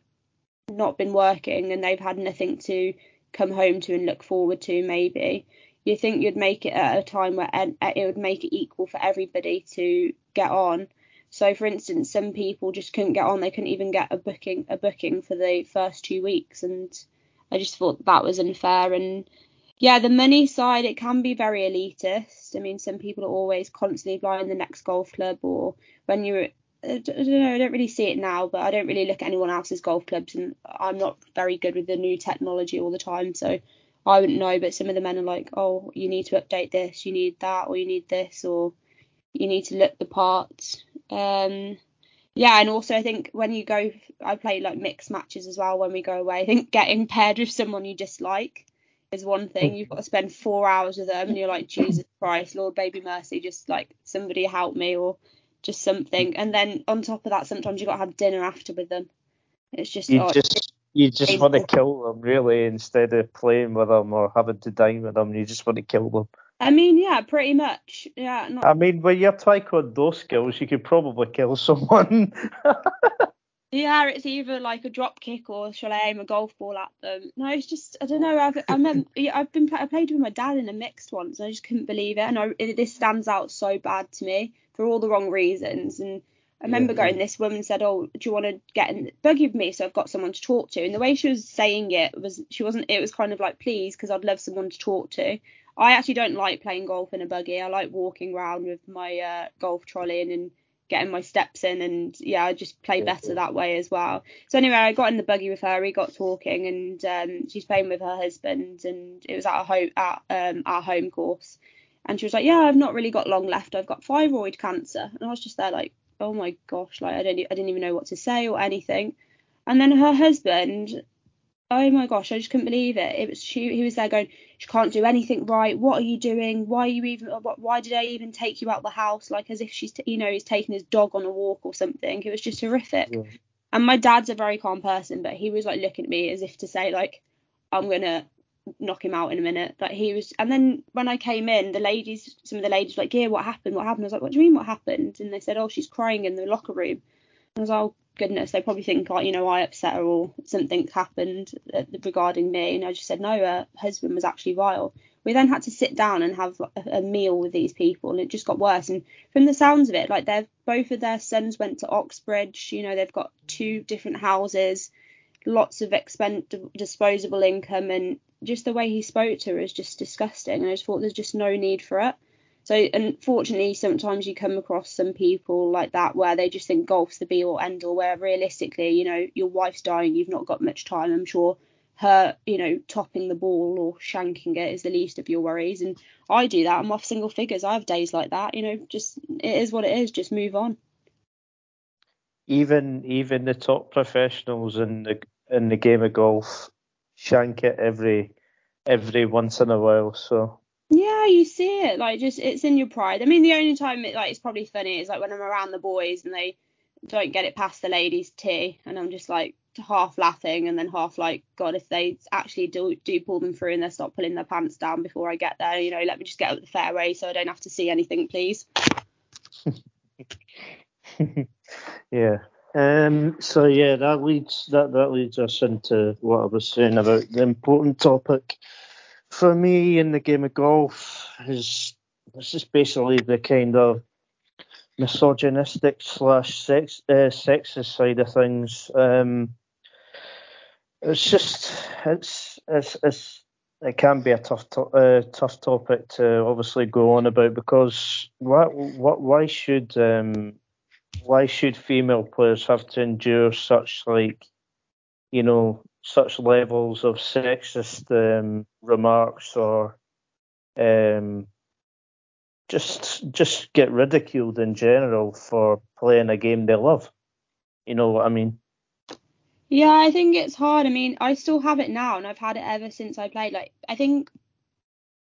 not been working and they've had nothing to come home to and look forward to, maybe. You think you'd make it at a time where uh, it would make it equal for everybody to get on. So, for instance, some people just couldn't get on; they couldn't even get a booking a booking for the first two weeks, and I just thought that was unfair. And yeah, the money side, it can be very elitist. I mean, some people are always constantly buying the next golf club, or when you're, I don't know, I don't really see it now, but I don't really look at anyone else's golf clubs, and I'm not very good with the new technology all the time, so I wouldn't know. But some of the men are like, oh, you need to update this, you need that, or you need this, or you need to look the part. Um, yeah, and also I think when you go, I play like mixed matches as well when we go away. I think getting paired with someone you dislike is one thing. You've got to spend four hours with them, and you're like, Jesus Christ, Lord, baby mercy, just like somebody help me or just something. And then on top of that, sometimes you've got to have dinner after with them. It's just you oh, just you just want to kill them really instead of playing with them or having to dine with them. You just want to kill them. I mean, yeah, pretty much. Yeah. Not... I mean, with your taekwondo skills, you could probably kill someone. yeah, it's either like a drop kick or shall I aim a golf ball at them? No, it's just I don't know. I've I remember, I've been I played with my dad in a mixed once, and I just couldn't believe it. And I, it, this stands out so bad to me for all the wrong reasons. And I remember yeah, going, this woman said, "Oh, do you want to get in the buggy with me?" So I've got someone to talk to. And the way she was saying it was, she wasn't. It was kind of like, "Please," because I'd love someone to talk to. I actually don't like playing golf in a buggy. I like walking around with my uh, golf trolley and, getting my steps in, and yeah, I just play better that way as well. So anyway, I got in the buggy with her. We got talking, and um, she's playing with her husband, and it was at a home at um, our home course. And she was like, "Yeah, I've not really got long left. I've got thyroid cancer." And I was just there like, "Oh my gosh!" Like I don't, I didn't even know what to say or anything. And then her husband oh my gosh, I just couldn't believe it. It was she. He was there going, she can't do anything right. What are you doing? Why are you even? Uh, why did I even take you out the house? Like as if she's, you know, he's taking his dog on a walk or something. It was just horrific. Yeah. And my dad's a very calm person, but he was like looking at me as if to say like, I'm gonna knock him out in a minute. But he was, and then when I came in, the ladies, some of the ladies were like, yeah, what happened? What happened? I was like, what do you mean what happened? And they said, oh, she's crying in the locker room. And I was like, oh, goodness, they probably think like, you know, I upset her or something happened regarding me. And I just said, no, her husband was actually vile. We then had to sit down and have a meal with these people, and it just got worse. And from the sounds of it, like they've both of their sons went to Oxbridge. You know, they've got two different houses, lots of expend disposable income, and just the way he spoke to her is just disgusting. And I just thought there's just no need for it. So unfortunately, sometimes you come across some people like that where they just think golf's the be all end all. Where realistically, you know, your wife's dying, you've not got much time. I'm sure her, you know, topping the ball or shanking it is the least of your worries. And I do that. I'm off single figures. I have days like that. You know, just it is what it is. Just move on. Even even the top professionals in the in the game of golf shank it every every once in a while. So yeah, you see it. Like just it's in your pride. I mean, the only time it like it's probably funny is like when I'm around the boys and they don't get it past the ladies' tee, and I'm just like half laughing and then half like, God, if they actually do do pull them through and they stop pulling their pants down before I get there, you know, let me just get up the fairway so I don't have to see anything, please. yeah. Um. So yeah, that leads that that leads us into what I was saying about the important topic for me in the game of golf is it's just basically the kind of misogynistic slash sex uh, sexist side of things. Um, it's just it's it's it's it can be a tough to, uh, tough topic to obviously go on about because what what why should um why should female players have to endure such like you know such levels of sexist um, remarks or um, just just get ridiculed in general for playing a game they love. You know what I mean? Yeah, I think it's hard. I mean, I still have it now, and I've had it ever since I played. Like, I think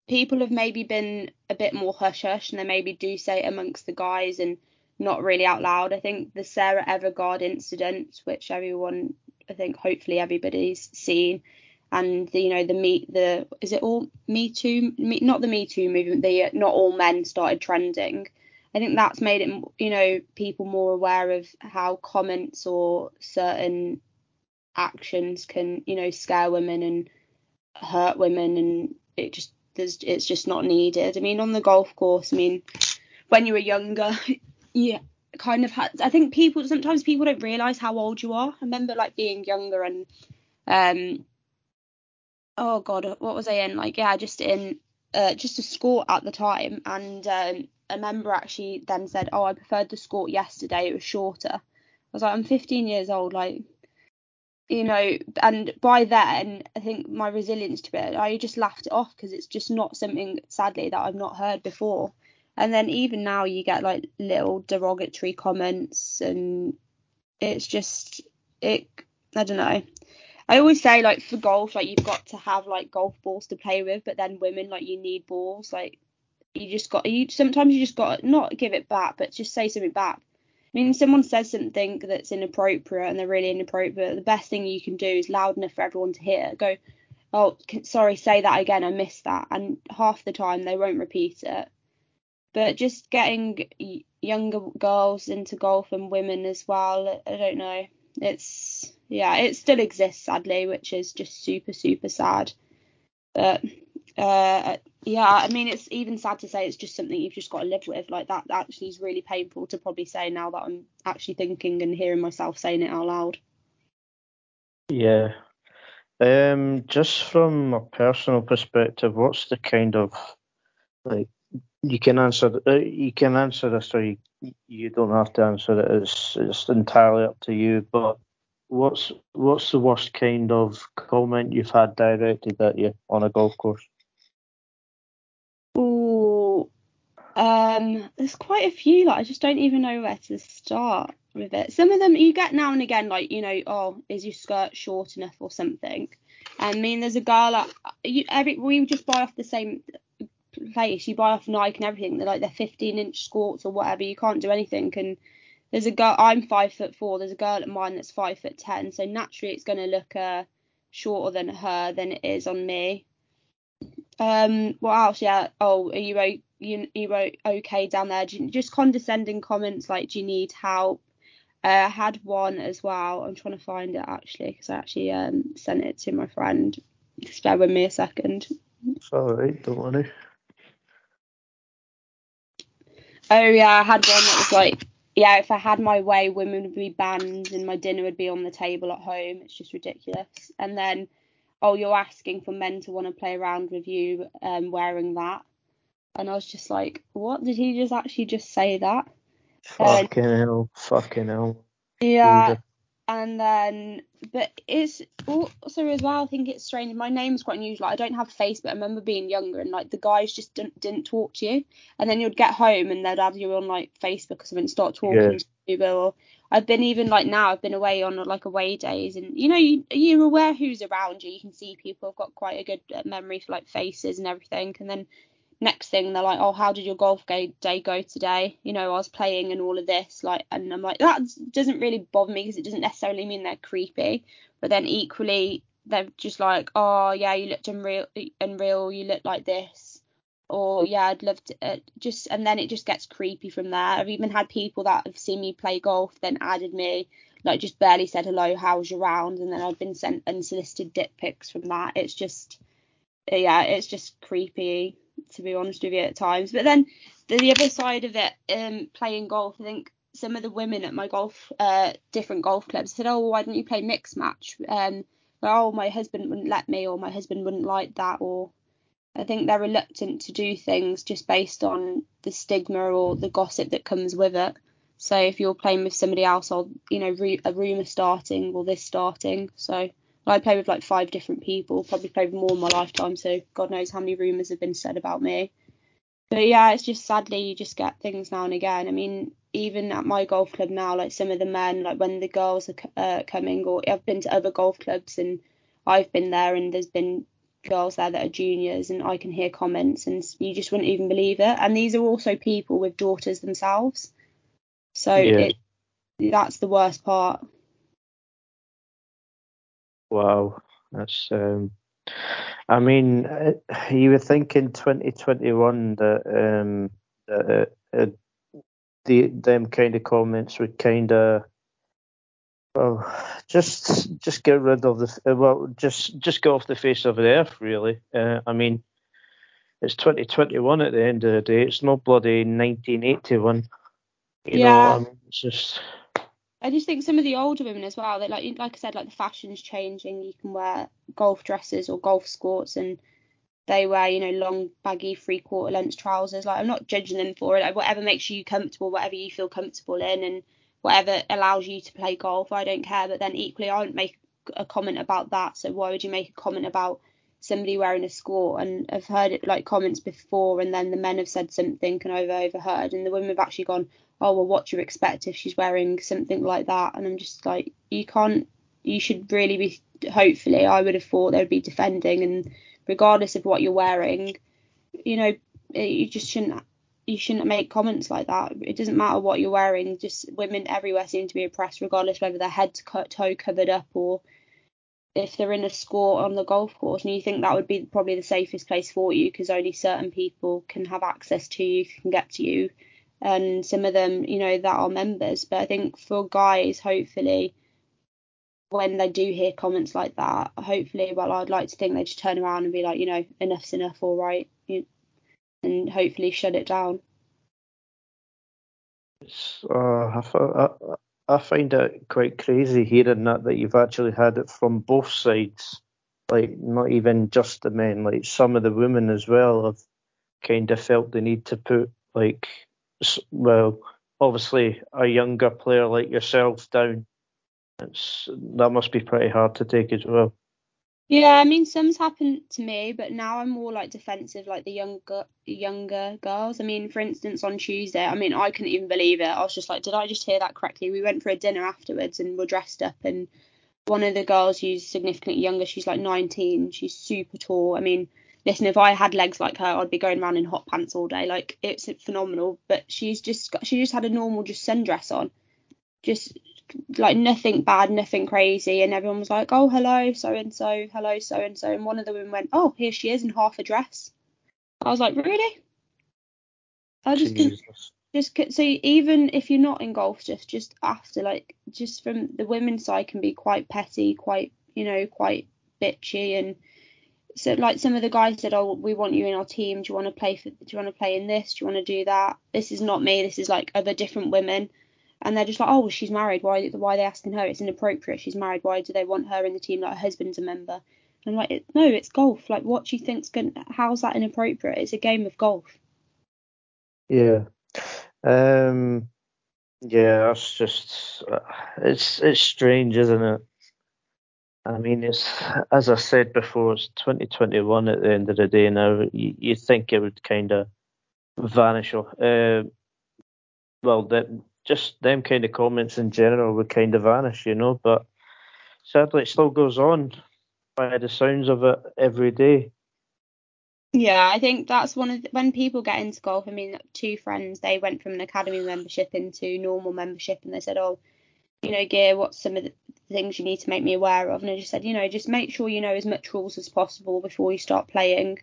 people have maybe been a bit more hush hush, and they maybe do say it amongst the guys and not really out loud. I think the Sarah Everard incident, which everyone I think hopefully everybody's seen. and the, you know the me the is it all Me Too me, not the Me Too movement the uh, not all men started trending. I think that's made it you know people more aware of how comments or certain actions can you know scare women and hurt women and it just there's it's just not needed. I mean on the golf course, I mean when you were younger, yeah, kind of had I think people sometimes people don't realise how old you are. I remember like being younger and um oh god, what was I in? Like, yeah, just in uh, just a skort at the time, and um, a member actually then said, "Oh, I preferred the skort yesterday. It was shorter." I was like, "I'm 15 years old, like." You know, and by then, I think my resilience to it, I just laughed it off because it's just not something, sadly, that I've not heard before. And then even now, you get like little derogatory comments, and it's just, it, I don't know. I always say like for golf, like you've got to have like golf balls to play with, but then women like you need balls. Like you just got you sometimes you just got to not give it back, but just say something back. I mean, someone says something that's inappropriate and they're really inappropriate, the best thing you can do is loud enough for everyone to hear. Go, oh, sorry, say that again. I missed that. And half the time they won't repeat it. But just getting younger girls into golf and women as well, I don't know. It's yeah, it still exists sadly, which is just super super sad. But uh, yeah, I mean it's even sad to say it's just something you've just got to live with. Like that actually is really painful to probably say now that I'm actually thinking and hearing myself saying it out loud. Yeah. Um, just from a personal perspective, what's the kind of like you can answer uh, you can answer this or you you don't have to answer it. It's it's entirely up to you. But what's what's the worst kind of comment you've had directed at you on a golf course? Ooh, um, there's quite a few. Like I just don't even know where to start with it. Some of them you get now and again, like you know, oh, is your skirt short enough or something? I mean, there's a girl like you, every we just buy off the same place. You buy off Nike and everything. They're like they're 15 inch skorts or whatever. You can't do anything. And there's a girl. I'm five foot four. There's a girl at mine that's five foot ten. So naturally, it's going to look uh, shorter than her than it is on me. Um, what else? Yeah. Oh, are you you you okay down there? You, just condescending comments like, "Do you need help?" Uh, I had one as well. I'm trying to find it actually because I actually um, sent it to my friend. Just bear with me a second. Alright, don't worry. Oh yeah, I had one that was like, yeah, if I had my way, women would be banned and my dinner would be on the table at home. It's just ridiculous. And then, oh, you're asking for men to want to play around with you um, wearing that. And I was just like, what? Did he just actually just say that? Fucking hell, fucking hell. Yeah, and then but it's also as well i think it's strange my name's quite unusual like, i don't have face but i remember being younger and like the guys just didn't, didn't talk to you. And then you'd get home and they'd have you on like facebook or something start talking yeah. to you or i've been even like now i've been away on like away days and you know you, you're aware who's around you? You can see people have got quite a good uh, memory for like faces and everything. And then next thing they're like, oh, how did your golf day go today? You know, I was playing and all of this, like, and I'm like, that doesn't really bother me because it doesn't necessarily mean they're creepy, but then equally they're just like, oh yeah, you looked unreal, unreal, you look like this, or yeah, I'd love to uh, just, and then it just gets creepy from there. I've even had people that have seen me play golf then added me. Like just barely said hello, how's your round, and then I've been sent unsolicited dick pics from that. It's just, yeah, it's just creepy to be honest with you at times. But then the, the other side of it, um, playing golf, I think some of the women at my golf, uh, different golf clubs said, oh, why don't you play mixed match? Um, oh, my husband wouldn't let me, or my husband wouldn't like that, or I think they're reluctant to do things just based on the stigma or the gossip that comes with it. So if you're playing with somebody else, or you know, re- a rumor starting or this starting, so I play with like five different people, probably played with more in my lifetime, so God knows how many rumours have been said about me. But yeah, it's just sadly you just get things now and again. I mean, even at my golf club now, like some of the men, like when the girls are uh, coming, or I've been to other golf clubs and I've been there, and there's been girls there that are juniors, and I can hear comments, and you just wouldn't even believe it. And these are also people with daughters themselves, so yeah. it, that's the worst part. Wow. That's. Um, I mean, uh, you would think in 2021 that um, that uh, uh, the them kind of comments would kind of well, just just get rid of the uh, well, just just go off the face of the earth, really. Uh, I mean, it's 2021 at the end of the day. It's not bloody 1981. You yeah. know, I mean, it's just. I just think some of the older women as well. That like like I said, like the fashion's changing. You can wear golf dresses or golf skirts, and they wear you know long baggy three quarter length trousers. Like I'm not judging them for it. Like, whatever makes you comfortable, whatever you feel comfortable in, and whatever allows you to play golf, I don't care. But then equally, I wouldn't make a comment about that. So why would you make a comment about somebody wearing a skirt? And I've heard like comments before, and then the men have said something and I've overheard, and the women have actually gone, oh well, what do you expect if she's wearing something like that? And I'm just like, you can't. You should really be. Hopefully, I would have thought they would be defending, and regardless of what you're wearing, you know, eh, you just shouldn't you shouldn't make comments like that. It doesn't matter what you're wearing. Just women everywhere seem to be oppressed, regardless whether their head's cut, toe covered up or if they're in a score on the golf course. And you think that would be probably the safest place for you because only certain people can have access to you, can get to you, and some of them, you know, that are members. But I think for guys, hopefully, when they do hear comments like that, hopefully, well, I'd like to think they just turn around and be like, you know, enough's enough, all right. And hopefully shut it down. Uh, I, I find it quite crazy hearing that that you've actually had it from both sides, like not even just the men, like some of the women as well have kind of felt the need to put like, well, obviously a younger player like yourself down. It's that must be pretty hard to take as well. Yeah, I mean, some's happened to me, but now I'm more like defensive, like the younger younger girls. I mean, for instance, on Tuesday, I mean, I couldn't even believe it. I was just like, did I just hear that correctly? We went for a dinner afterwards and we're dressed up, and one of the girls who's significantly younger, she's like 19, she's super tall. I mean, listen, if I had legs like her, I'd be going around in hot pants all day. Like, it's phenomenal. But she's just got, she just had a normal just sundress on, just like nothing bad, nothing crazy, and everyone was like, "Oh, hello, so and so, hello, so and so," and one of the women went, "Oh, here she is in half a dress." I was like, "Really?" I just Jesus. just so even if you're not in golf, just just after like just from the women's side can be quite petty, quite you know, quite bitchy, and so like some of the guys said, "Oh, we want you in our team. Do you want to play for? Do you want to play in this? Do you want to do that?" This is not me. This is like other different women and they're just like, oh, well, she's married. Why, why are they asking her? It's inappropriate. She's married. Why do they want her in the team like her husband's a member? And I'm like, no, it's golf. Like, what do you think's going? How's that inappropriate? It's a game of golf. Yeah. Um. Yeah, that's just uh, it's it's strange, isn't it? I mean, it's as I said before, it's 2021 at the end of the day now. You, you think it would kind of vanish. Uh, well, that just them kind of comments in general would kind of vanish, you know. But sadly, it still goes on by the sounds of it every day. Yeah, I think that's one of the, when people get into golf. I mean, two friends they went from an academy membership into normal membership, and they said, "Oh, you know, gear, what's some of the things you need to make me aware of?" And I just said, you know, just make sure you know as much rules as possible before you start playing.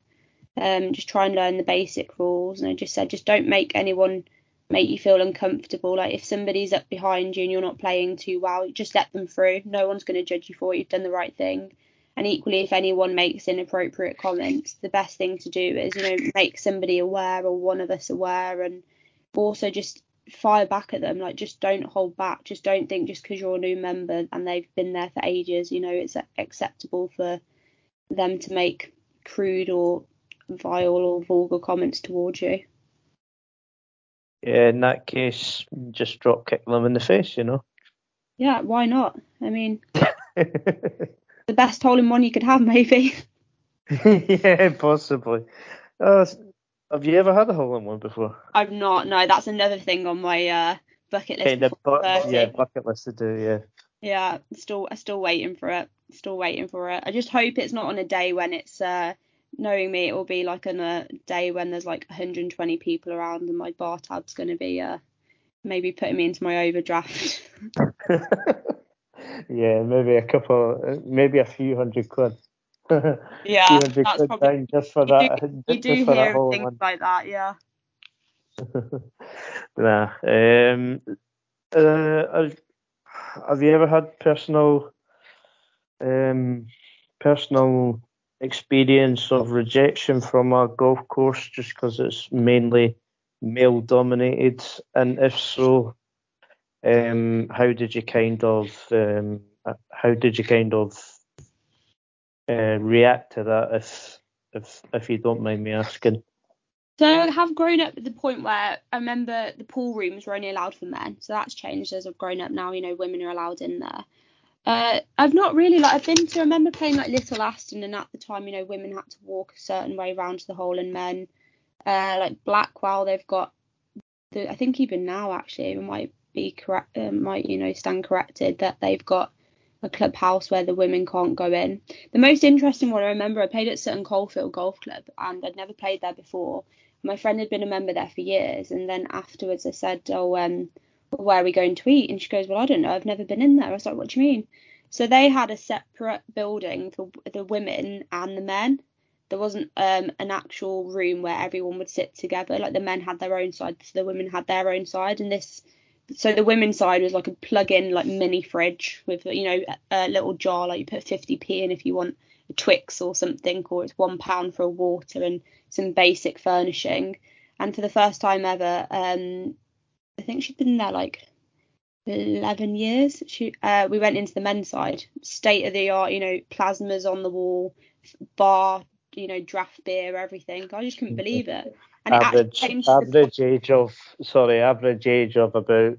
Um, just try and learn the basic rules. And I just said, just don't make anyone make you feel uncomfortable. Like if somebody's up behind you and you're not playing too well, just let them through. No one's going to judge you for it. You've done the right thing. And equally, if anyone makes inappropriate comments, the best thing to do is, you know, make somebody aware or one of us aware and also just fire back at them. Like, just don't hold back. Just don't think just because you're a new member and they've been there for ages, you know, it's acceptable for them to make crude or vile or vulgar comments towards you yeah, in that case, just drop kick them in the face, you know. Yeah, why not? I mean, the best hole in one you could have, maybe. yeah, possibly. Uh, have you ever had a hole in one before? I've not. No, that's another thing on my uh, bucket list. Kind of bu- yeah, bucket list to do. Yeah. Yeah, still, I'm still waiting for it. Still waiting for it. I just hope it's not on a day when it's uh, knowing me, it will be like on a day when there's like 120 people around and my bar tab's going to be uh, maybe putting me into my overdraft. yeah, maybe a couple, maybe a few hundred quid. Yeah, that's probably. just for You that. do, you just do for that hear things one. like that, yeah. nah. Um, uh, have you ever had personal, um, personal experience of rejection from a golf course just because it's mainly male dominated? And if so, um, how did you kind of, um, how did you kind of uh, react to that? If if if you don't mind me asking. So I have grown up at the point where I remember the pool rooms were only allowed for men. So that's changed as I've grown up now. You know, women are allowed in there. Uh, I've not really like I've been to. I remember playing like Little Aston, and at the time, you know, women had to walk a certain way round to the hole, and men, uh, like Blackwell, they've got. The, I think even now, actually, it might be correct. Uh, might you know stand corrected that they've got a clubhouse where the women can't go in. The most interesting one I remember, I played at Sutton Coldfield Golf Club, and I'd never played there before my friend had been a member there for years, and then afterwards I said, "Oh, um, where are we going to eat?" And she goes, "Well, I don't know. I've never been in there." I was like, "What do you mean?" So they had a separate building for the women and the men. There wasn't um, an actual room where everyone would sit together. Like the men had their own side, so the women had their own side, and this. So the women's side was like a plug-in like mini fridge with you know a, a little jar like you put 50p in if you want a Twix or something, or it's one pound for a water and some basic furnishing. And for the first time ever, um, I think she'd been there like 11 years. She, uh, we went into the men's side, state of the art, you know, plasmas on the wall, bar, you know, draft beer, everything. I just couldn't believe it. And average average age of sorry, average age of about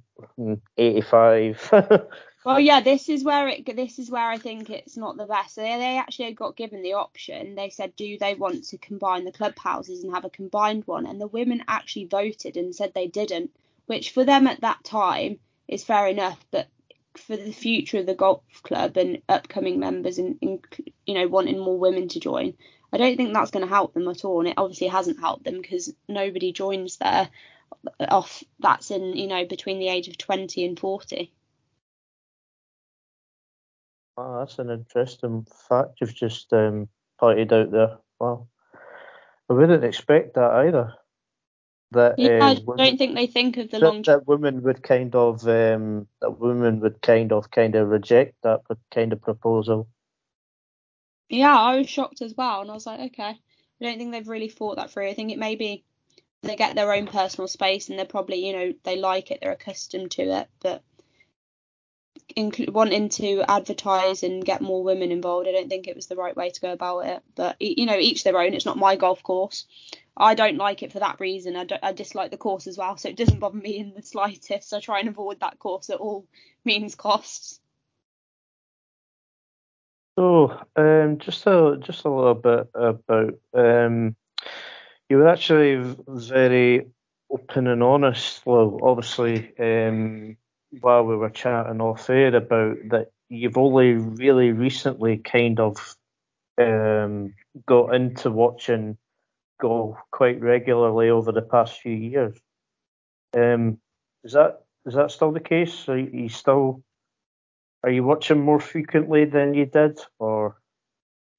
85. Well, yeah, this is where it. This is where I think it's not the best. They, they actually got given the option. They said, do they want to combine the clubhouses and have a combined one? And the women actually voted and said they didn't, which for them at that time is fair enough. But for the future of the golf club and upcoming members and, and you know wanting more women to join, I don't think that's going to help them at all. And it obviously hasn't helped them because nobody joins there off that's in you know between the age of 20 and 40. Oh, that's an interesting fact you've just um, pointed out there. Wow. I wouldn't expect that either. That yeah, uh, I don't think they think of the that, long. That women would kind of um, that women would kind of kind of reject that kind of proposal. Yeah, I was shocked as well, and I was like, okay, I don't think they've really thought that through. I think it may be they get their own personal space, and they're probably, you know, they like it, they're accustomed to it, but wanting to advertise and get more women involved. I don't think it was the right way to go about it. But you know, each their own. It's not my golf course. I don't like it for that reason. I, I dislike the course as well, so it doesn't bother me in the slightest. I try and avoid that course at all means costs. So, um, just a just a little bit about um, you were actually very open and honest. Well, obviously, um, while we were chatting off air about that you've only really recently kind of um, got into watching golf quite regularly over the past few years. Um, is that is that still the case? Are you still are you watching more frequently than you did, or?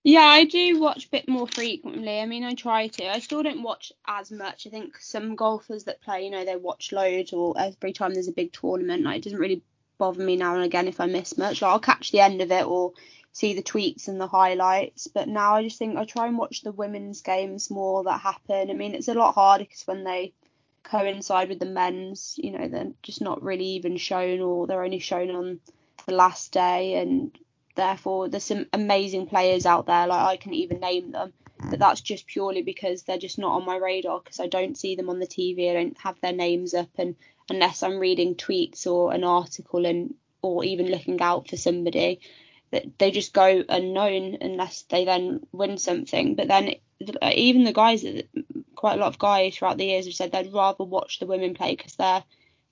Yeah, I do watch a bit more frequently. I mean, I try to. I still don't watch as much. I think some golfers that play, you know, they watch loads or every time there's a big tournament. Like, it doesn't really bother me now and again if I miss much. Like, I'll catch the end of it or see the tweets and the highlights. But now I just think I try and watch the women's games more that happen. I mean, it's a lot harder because when they coincide with the men's, you know, they're just not really even shown or they're only shown on the last day and Therefore, there's some amazing players out there, like I can even name them, but mm. that's just purely because they're just not on my radar because I don't see them on the TV. I don't have their names up, and unless I'm reading tweets or an article and or even looking out for somebody, that they just go unknown unless they then win something. But then even the guys, quite a lot of guys throughout the years have said they'd rather watch the women play because their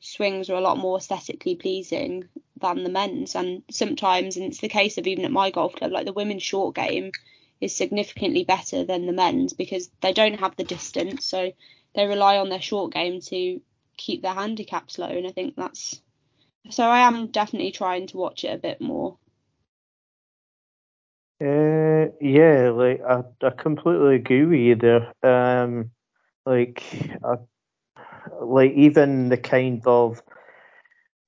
swings are a lot more aesthetically pleasing than the men's. And sometimes, and it's the case of even at my golf club, like the women's short game is significantly better than the men's because they don't have the distance. So they rely on their short game to keep their handicaps low. And I think that's So I am definitely trying to watch it a bit more. Uh, yeah, like I, I completely agree with you there. Um, like, I, like even the kind of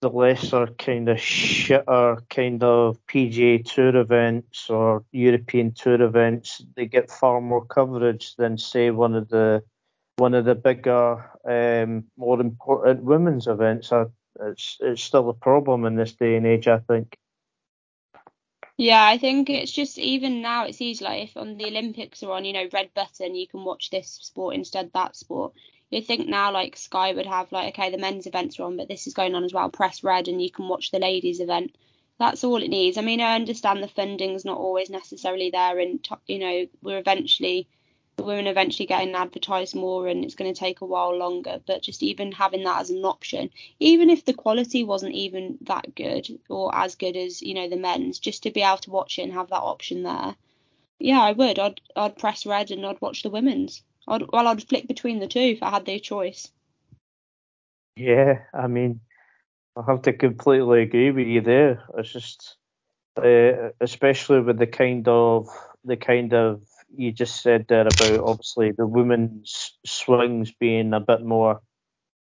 the lesser kind of shitter kind of PGA Tour events or European Tour events, they get far more coverage than say one of the one of the bigger, um, more important women's events. I, it's it's still a problem in this day and age, I think. Yeah, I think it's just even now it's easy. Like if on the Olympics are on, you know, red button, you can watch this sport instead that sport. You think now like Sky would have like okay, the men's events are on, but this is going on as well. Press red, and you can watch the ladies' event. That's all it needs. I mean, I understand the funding's not always necessarily there, and you know, we're eventually the women eventually getting advertised more and it's going to take a while longer but just even having that as an option even if the quality wasn't even that good or as good as you know the men's just to be able to watch it and have that option there yeah i would i'd i'd press red and i'd watch the women's I'd, well i'd flick between the two if i had the choice. Yeah i mean i have to completely agree with you there. It's just uh, especially with the kind of the kind of you just said there about obviously the women's swings being a bit more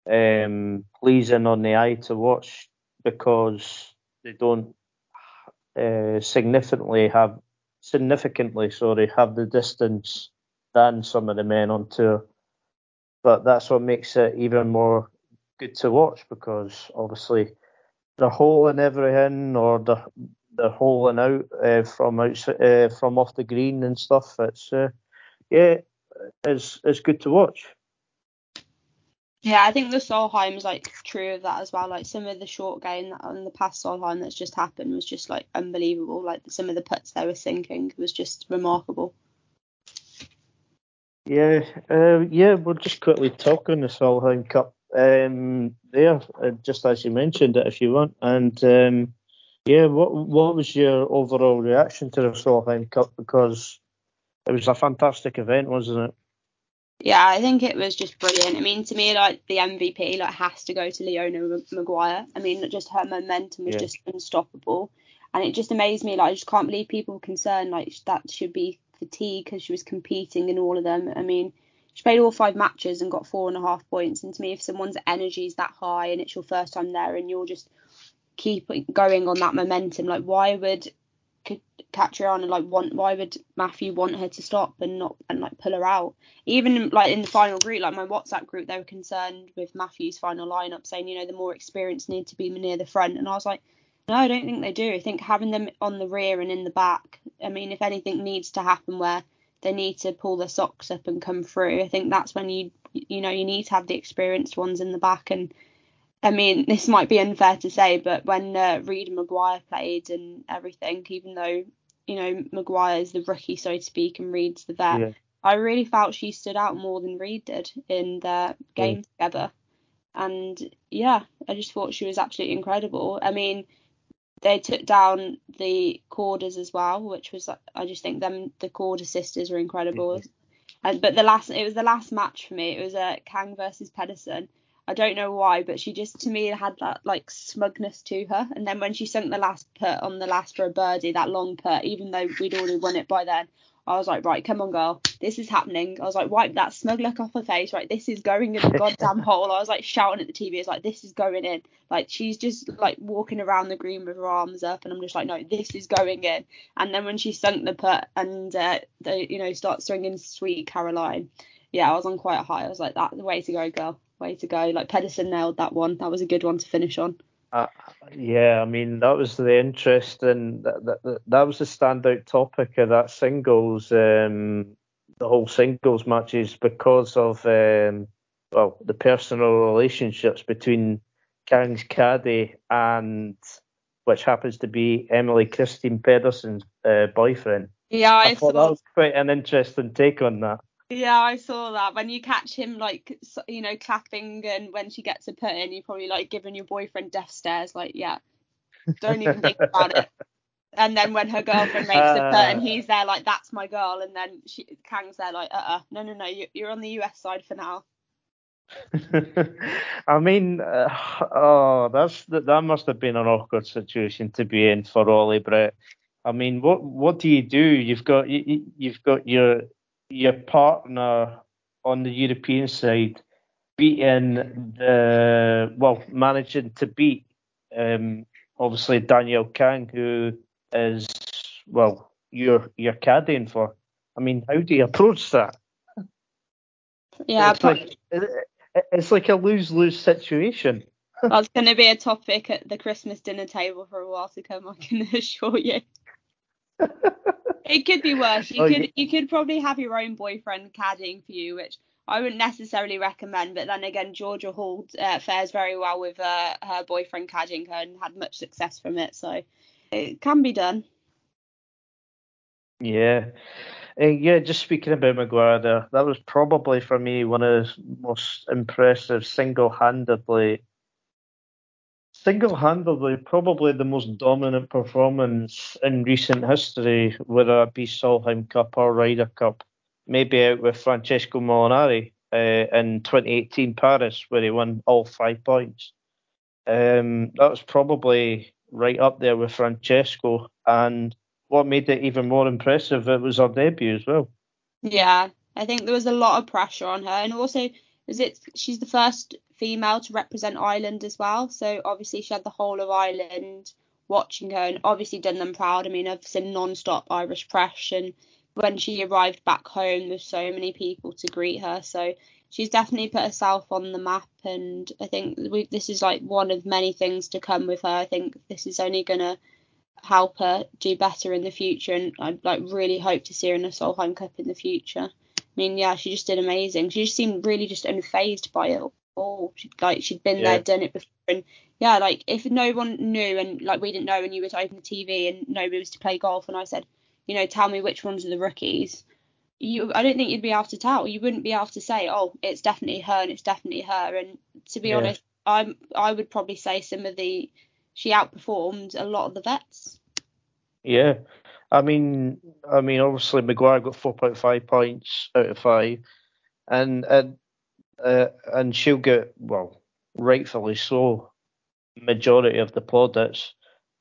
um, pleasing on the eye to watch because they don't uh, significantly have significantly sorry have the distance than some of the men on tour. But that's what makes it even more good to watch because obviously the hole in everything or the the holing out uh, from outside, uh, from off the green and stuff. It's uh, yeah, it's it's good to watch. Yeah, I think the Solheim's like true of that as well. Like some of the short game on the past Solheim that's just happened was just like unbelievable. Like some of the putts they were sinking was just remarkable. Yeah, uh, yeah. We'll just quickly talk on the Solheim Cup um, there, uh, just as you mentioned it, if you want, and um, yeah, what what was your overall reaction to the Solheim Cup? Because it was a fantastic event, wasn't it? Yeah, I think it was just brilliant. I mean, to me, like the MVP, like has to go to Leona Maguire. I mean, just her momentum was yeah. just unstoppable, and it just amazed me. Like, I just can't believe people were concerned like that should be fatigue because she was competing in all of them. I mean, she played all five matches and got four and a half points. And to me, if someone's energy is that high and it's your first time there and you're just keep going on that momentum. Like, why would Catriona like want? Why would Matthew want her to stop and not and like pull her out? Even like in the final group, like my WhatsApp group, they were concerned with Matthew's final lineup, saying you know the more experienced need to be near the front, and I was like. No, I don't think they do. I think having them on the rear and in the back, I mean, if anything needs to happen where they need to pull their socks up and come through, I think that's when you you know you need to have the experienced ones in the back and I mean, this might be unfair to say, but when uh, Reid and Maguire played and everything, even though you know Maguire is the rookie, so to speak, and Reid's the vet, yeah. I really felt she stood out more than Reid did in their game yeah. together. And yeah, I just thought she was absolutely incredible. I mean, they took down the Kordas as well, which was I just think them the Korda sisters were incredible. Mm-hmm. And, but the last it was the last match for me. It was a uh, Kang versus Pedersen I don't know why, but she just to me had that like smugness to her. And then when she sunk the last putt on the last for a birdie, that long putt, even though we'd already won it by then, I was like, right, come on, girl, this is happening. I was like, wipe that smug look off her face, right? This is going in the goddamn hole. I was like shouting at the TV, it's like this is going in. Like she's just like walking around the green with her arms up, and I'm just like, no, this is going in. And then when she sunk the putt and uh, they, you know, start swinging Sweet Caroline, yeah, I was on quite a high. I was like, that's the way to go, girl way to go. Like Pedersen nailed that one. That was a good one to finish on. Uh, yeah, I mean that was the interesting. That, that that was the standout topic of that singles, um, the whole singles matches because of um, well the personal relationships between Kang's caddy and which happens to be Emily Kristine Pedersen's uh, boyfriend. Yeah, I, I thought that was quite an interesting take on that. Yeah, I saw that. When you catch him like you know clapping, and when she gets a put in, you're probably like giving your boyfriend death stares. Like, yeah, don't even think about it. And then when her girlfriend makes uh, a put and he's there like that's my girl, and then she Kang's there like uh uh no no no you, you're on the US side for now. I mean, uh, oh, that's that must have been an awkward situation to be in for Ollie Brett. I mean, what what do you do? You've got you, you've got your your partner on the European side beating the well, managing to beat um, obviously Danielle Kang, who is well, you're you're caddying for. I mean, how do you approach that? Yeah, it's like it's like a lose lose situation. That's going to be a topic at the Christmas dinner table for a while to come. I can assure you. It could be worse. You oh, could yeah. you could probably have your own boyfriend caddying for you, which I wouldn't necessarily recommend. But then again, Georgia Hall uh, fares very well with uh, her boyfriend caddying her and had much success from it, so it can be done. Yeah. Uh, yeah, just speaking about Maguire there, that was probably for me one of the most impressive single-handedly, single-handedly probably the most dominant performance in recent history, whether it be Solheim Cup or Ryder Cup, maybe out with Francesco Molinari uh, in 2018 Paris, where he won all five points. Um, that was probably right up there with Francesco, and what made it even more impressive, it was her debut as well. Yeah, I think there was a lot of pressure on her, and also is it she's the first female to represent Ireland as well. So obviously she had the whole of Ireland watching her, and obviously done them proud. I mean, I've seen non-stop Irish press, and when she arrived back home, there's so many people to greet her. So she's definitely put herself on the map, and I think we, this is like one of many things to come with her. I think this is only gonna help her do better in the future, and I'd like really hope to see her in the Solheim Cup in the future. I mean, yeah, she just did amazing. She just seemed really just unfazed by it all. She, like she'd been yeah. there, done it before, and yeah, like if no one knew and like we didn't know, and you were to open the TV and nobody was to play golf, and I said, you know, tell me which ones are the rookies. You, I don't think you'd be able to tell. You wouldn't be able to say, oh, it's definitely her and it's definitely her. And to be yeah. honest, I'm, I would probably say some of the she outperformed a lot of the vets. Yeah, I mean, I mean, obviously Maguire got 4.5 points out of five, and and uh, and she'll get well, rightfully so, majority of the plaudits,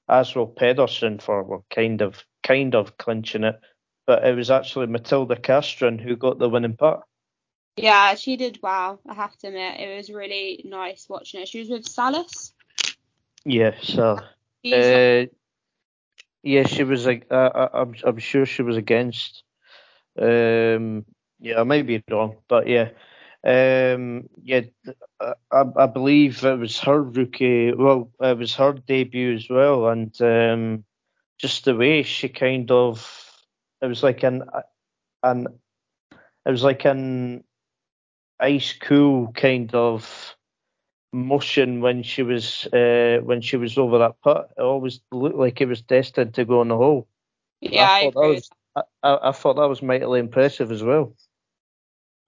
as will Pedersen for well, kind of kind of clinching it, but it was actually Matilda Castren who got the winning putt. Yeah, she did well. I have to admit, it was really nice watching it. She was with Salas. Yeah, so. Uh, yeah, she was like, uh, I'm, I'm sure she was against. Um, yeah, I might be wrong, but yeah, um, yeah, I, I believe it was her rookie. Well, it was her debut as well, and um, just the way she kind of, it was like an, an, it was like an ice cool kind of motion when she was uh, when she was over that putt. It always looked like it was destined to go in the hole. Yeah, I, I, was, I, I, thought that was mightily impressive as well.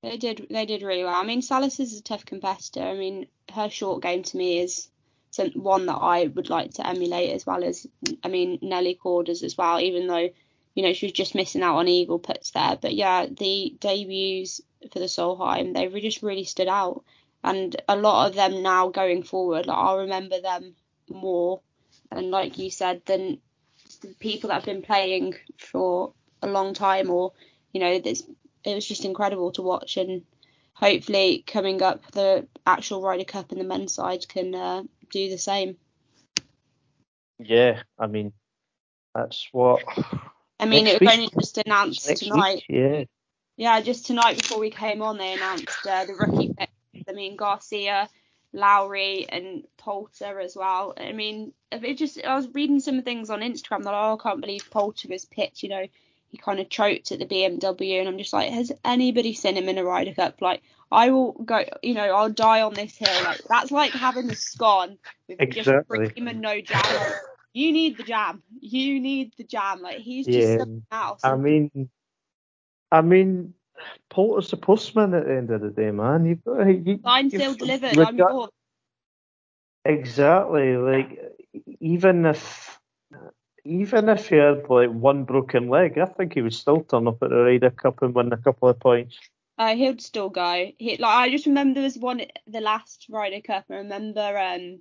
They did they did really well. I mean, Salas is a tough competitor. I mean, her short game to me is one that I would like to emulate as well as I mean Nelly Korda's as well. Even though you know she was just missing out on eagle puts there, but yeah, the debuts for the Solheim they just really stood out and a lot of them now going forward, like I'll remember them more, and like you said, than the people that have been playing for a long time, or you know, this it was just incredible to watch, and hopefully coming up the actual Ryder Cup and the men's side can uh, do the same. Yeah, I mean, that's what. I mean, it was week. only just announced tonight. Week, yeah. Yeah, just tonight before we came on, they announced uh, the rookie pick I mean, Garcia, Lowry, and Poulter as well. I mean, it just I was reading some things on Instagram that oh, I can't believe Poulter was picked. You know, he kind of choked at the BMW, and I'm just like, has anybody seen him in a Ryder Cup? Like, I will go, you know, I'll die on this hill. Like, that's like having the scone with exactly. just cream and no jam. you need the jam. You need the jam. Like, he's just yeah. something else. I mean, I mean, Poulter's a postman at the end of the day, man. You've got you, Signed, sealed, delivered. I'm yours. Exactly. Like even if even if he had like one broken leg, I think he would still turn up at the Ryder Cup and win a couple of points. Uh, he'll still go. He like I just remember there was one the last Ryder Cup. I remember um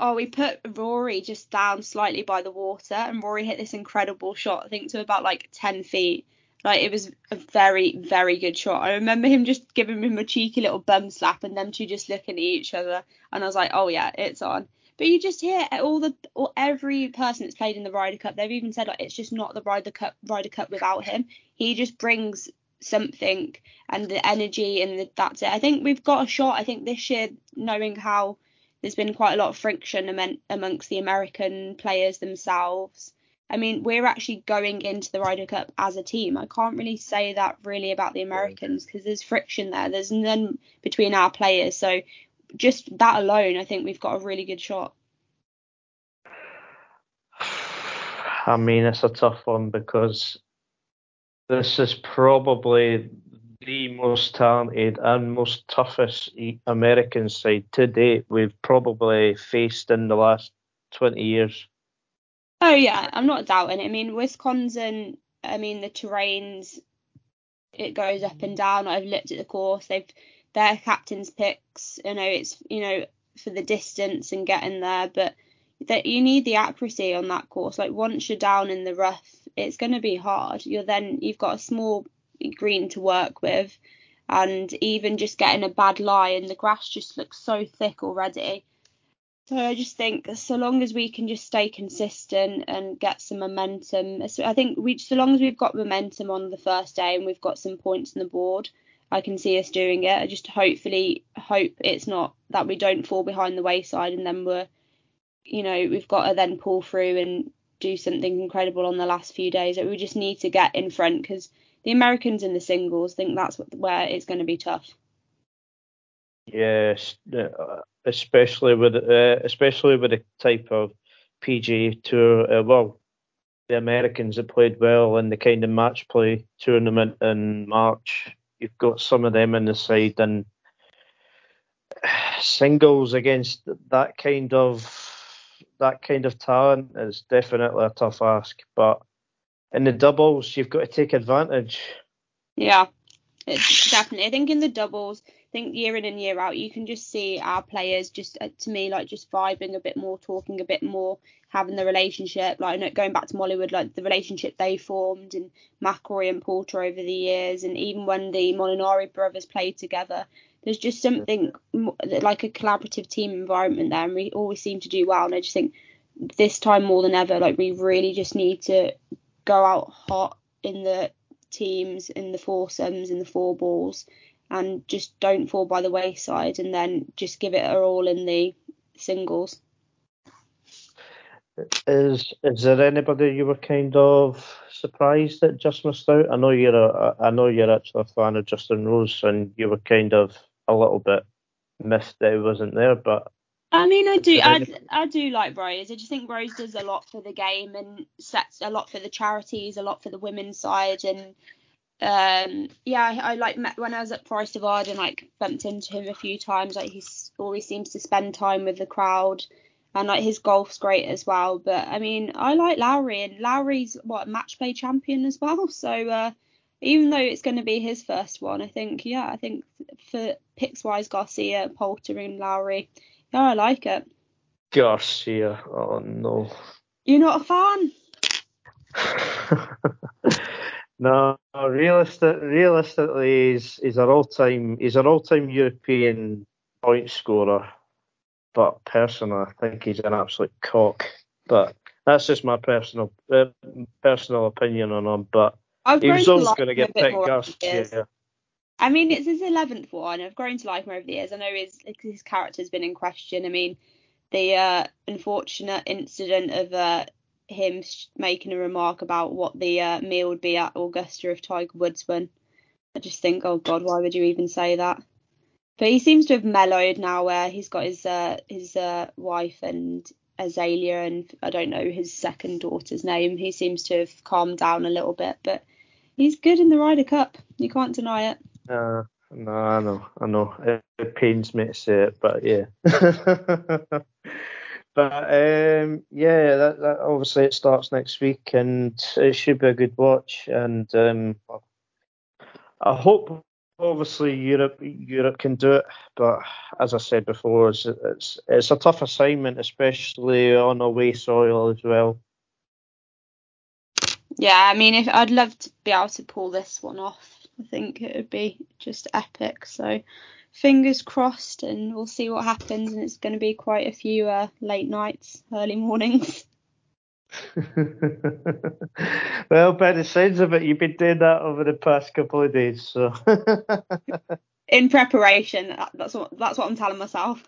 oh we put Rory just down slightly by the water and Rory hit this incredible shot. I think to about like ten feet. Like it was a very very good shot. I remember him just giving him a cheeky little bum slap and them two just looking at each other and I was like oh yeah it's on. But you just hear all the all, every person that's played in the Ryder Cup. They've even said like it's just not the Ryder Cup Ryder Cup without him. He just brings something and the energy and the, that's it. I think we've got a shot. I think this year, knowing how there's been quite a lot of friction amongst the American players themselves. I mean, we're actually going into the Ryder Cup as a team. I can't really say that really about the Americans because there's friction there. There's none between our players. So just that alone, I think we've got a really good shot. I mean, it's a tough one because this is probably the most talented and most toughest American side to date we've probably faced in the last 20 years. Oh yeah, I'm not doubting. it. I mean, Wisconsin. I mean, the terrains it goes up and down. I've looked at the course. They've their captain's picks. You know, it's you know for the distance and getting there, but that you need the accuracy on that course. Like once you're down in the rough, it's going to be hard. You're then you've got a small green to work with, and even just getting a bad lie and the grass just looks so thick already. So I just think so long as we can just stay consistent and get some momentum, I think we so long as we've got momentum on the first day and we've got some points on the board, I can see us doing it. I just hopefully hope it's not that we don't fall behind the wayside and then we're, you know, we've got to then pull through and do something incredible on the last few days. We just need to get in front because the Americans in the singles think that's where it's going to be tough. Yes, uh, especially with uh, especially with the type of PGA Tour. Uh, well, the Americans that played well in the kind of match play tournament in March. You've got some of them in the side, and singles against that kind of that kind of talent is definitely a tough ask. But in the doubles, you've got to take advantage. Yeah, it's definitely. I think in the doubles, I think year in and year out, you can just see our players just uh, to me like just vibing a bit more, talking a bit more, having the relationship. Like going back to Mollywood, like the relationship they formed and McIlroy and Poulter over the years, and even when the Molinari brothers played together, there's just something like a collaborative team environment there, and we always seem to do well. And I just think this time more than ever, like we really just need to go out hot in the teams, in the foursomes, in the four balls, and just don't fall by the wayside, and then just give it all in the singles. Is is there anybody you were kind of surprised that just missed out? I know you're a I know you're actually a fan of Justin Rose, and you were kind of a little bit missed that he wasn't there. But I mean, I do, I, I do like Rose. I just think Rose does a lot for the game and sets a lot for the charities, a lot for the women's side, and um, yeah, I, I like met when I was at Forest of Arden, like bumped into him a few times. Like he always seems to spend time with the crowd, and like his golf's great as well. But I mean, I like Lowry, and Lowry's what match play champion as well. So uh, even though it's going to be his first one, I think yeah, I think for picks wise, Garcia, Poulter, and Lowry, yeah, I like it. Garcia, oh no. You're not a fan? no, realistic, realistically, he's he's an all-time he's an all-time European point scorer. But personally, I think he's an absolute cock. But that's just my personal uh, personal opinion on him. But I've he was always going to get picked. I mean, it's his eleventh one. I've grown to like him over the years. I know his his character's been in question. I mean, the uh, unfortunate incident of uh, him making a remark about what the uh, meal would be at Augusta if Tiger Woods won. I just think, oh God, why would you even say that? But he seems to have mellowed now, where he's got his uh, his uh, wife and Azalea, and I don't know his second daughter's name. He seems to have calmed down a little bit, but he's good in the Ryder Cup. You can't deny it. Uh, no, I know, I know. It, pains me to say it, but yeah. but um, yeah, that, that, obviously it starts next week, and it should be a good watch. And um, I hope obviously Europe Europe can do it, but as I said before, it's it's, it's a tough assignment, especially on away soil as well. Yeah, I mean, if I'd love to be able to pull this one off, I think it would be just epic. So fingers crossed, and we'll see what happens. And it's going to be quite a few uh, late nights, early mornings. well, by the sounds of it, you've been doing that over the past couple of days, so. In preparation, that's what that's what I'm telling myself.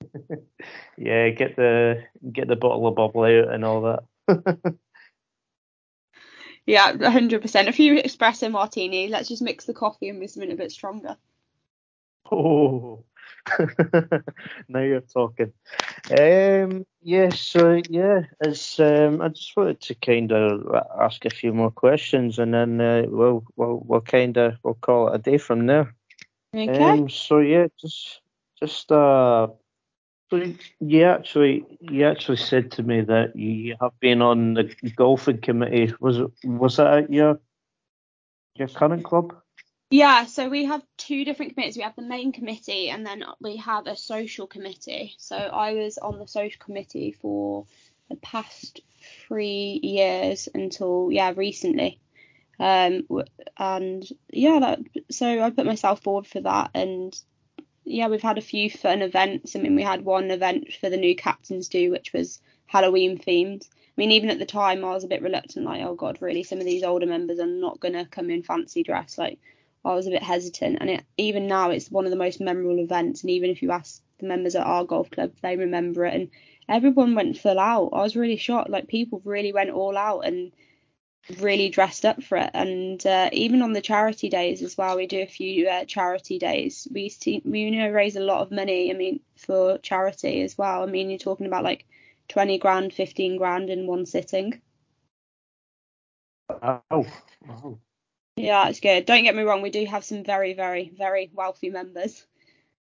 yeah, get the get the bottle of bubble out and all that. yeah, 100%. A few espresso martini. Let's just mix the coffee and make something a bit stronger. Oh, now you're talking. Um, yeah, so yeah, it's, um, I just wanted to kind of ask a few more questions, and then uh, we'll we'll we'll kind of we'll call it a day from there. Okay. Um, so yeah, just just uh, so you actually you actually said to me that you have been on the golfing committee. Was it was that at your your current club? Yeah, so we have two different committees. We have the main committee and then we have a social committee. So I was on the social committee for the past three years until yeah recently. Um and yeah that so I put myself forward for that and yeah we've had a few fun events. I mean we had one event for the new captains do which was Halloween themed. I mean even at the time I was a bit reluctant like oh god really some of these older members are not gonna come in fancy dress like I was a bit hesitant. And it, even now, it's one of the most memorable events. And even if you ask the members at our golf club, they remember it. And everyone went full out. I was really shocked. Like people really went all out and really dressed up for it. And uh, even on the charity days as well, we do a few uh, charity days. We we you know raise a lot of money. I mean for charity as well. I mean you're talking about like 20 grand, 15 grand in one sitting. Oh, wow. Yeah, it's good. Don't get me wrong, we do have some very, very, very wealthy members,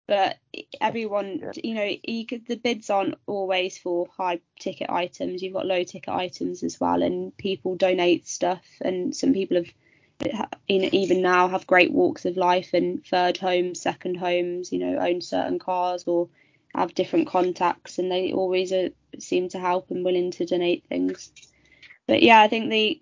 but everyone, yeah. you know, you could, the bids aren't always for high ticket items. You've got low ticket items as well, and people donate stuff, and some people have, even now, have great walks of life and third homes, second homes, you know, own certain cars or have different contacts, and they always are, seem to help and willing to donate things. But yeah, I think the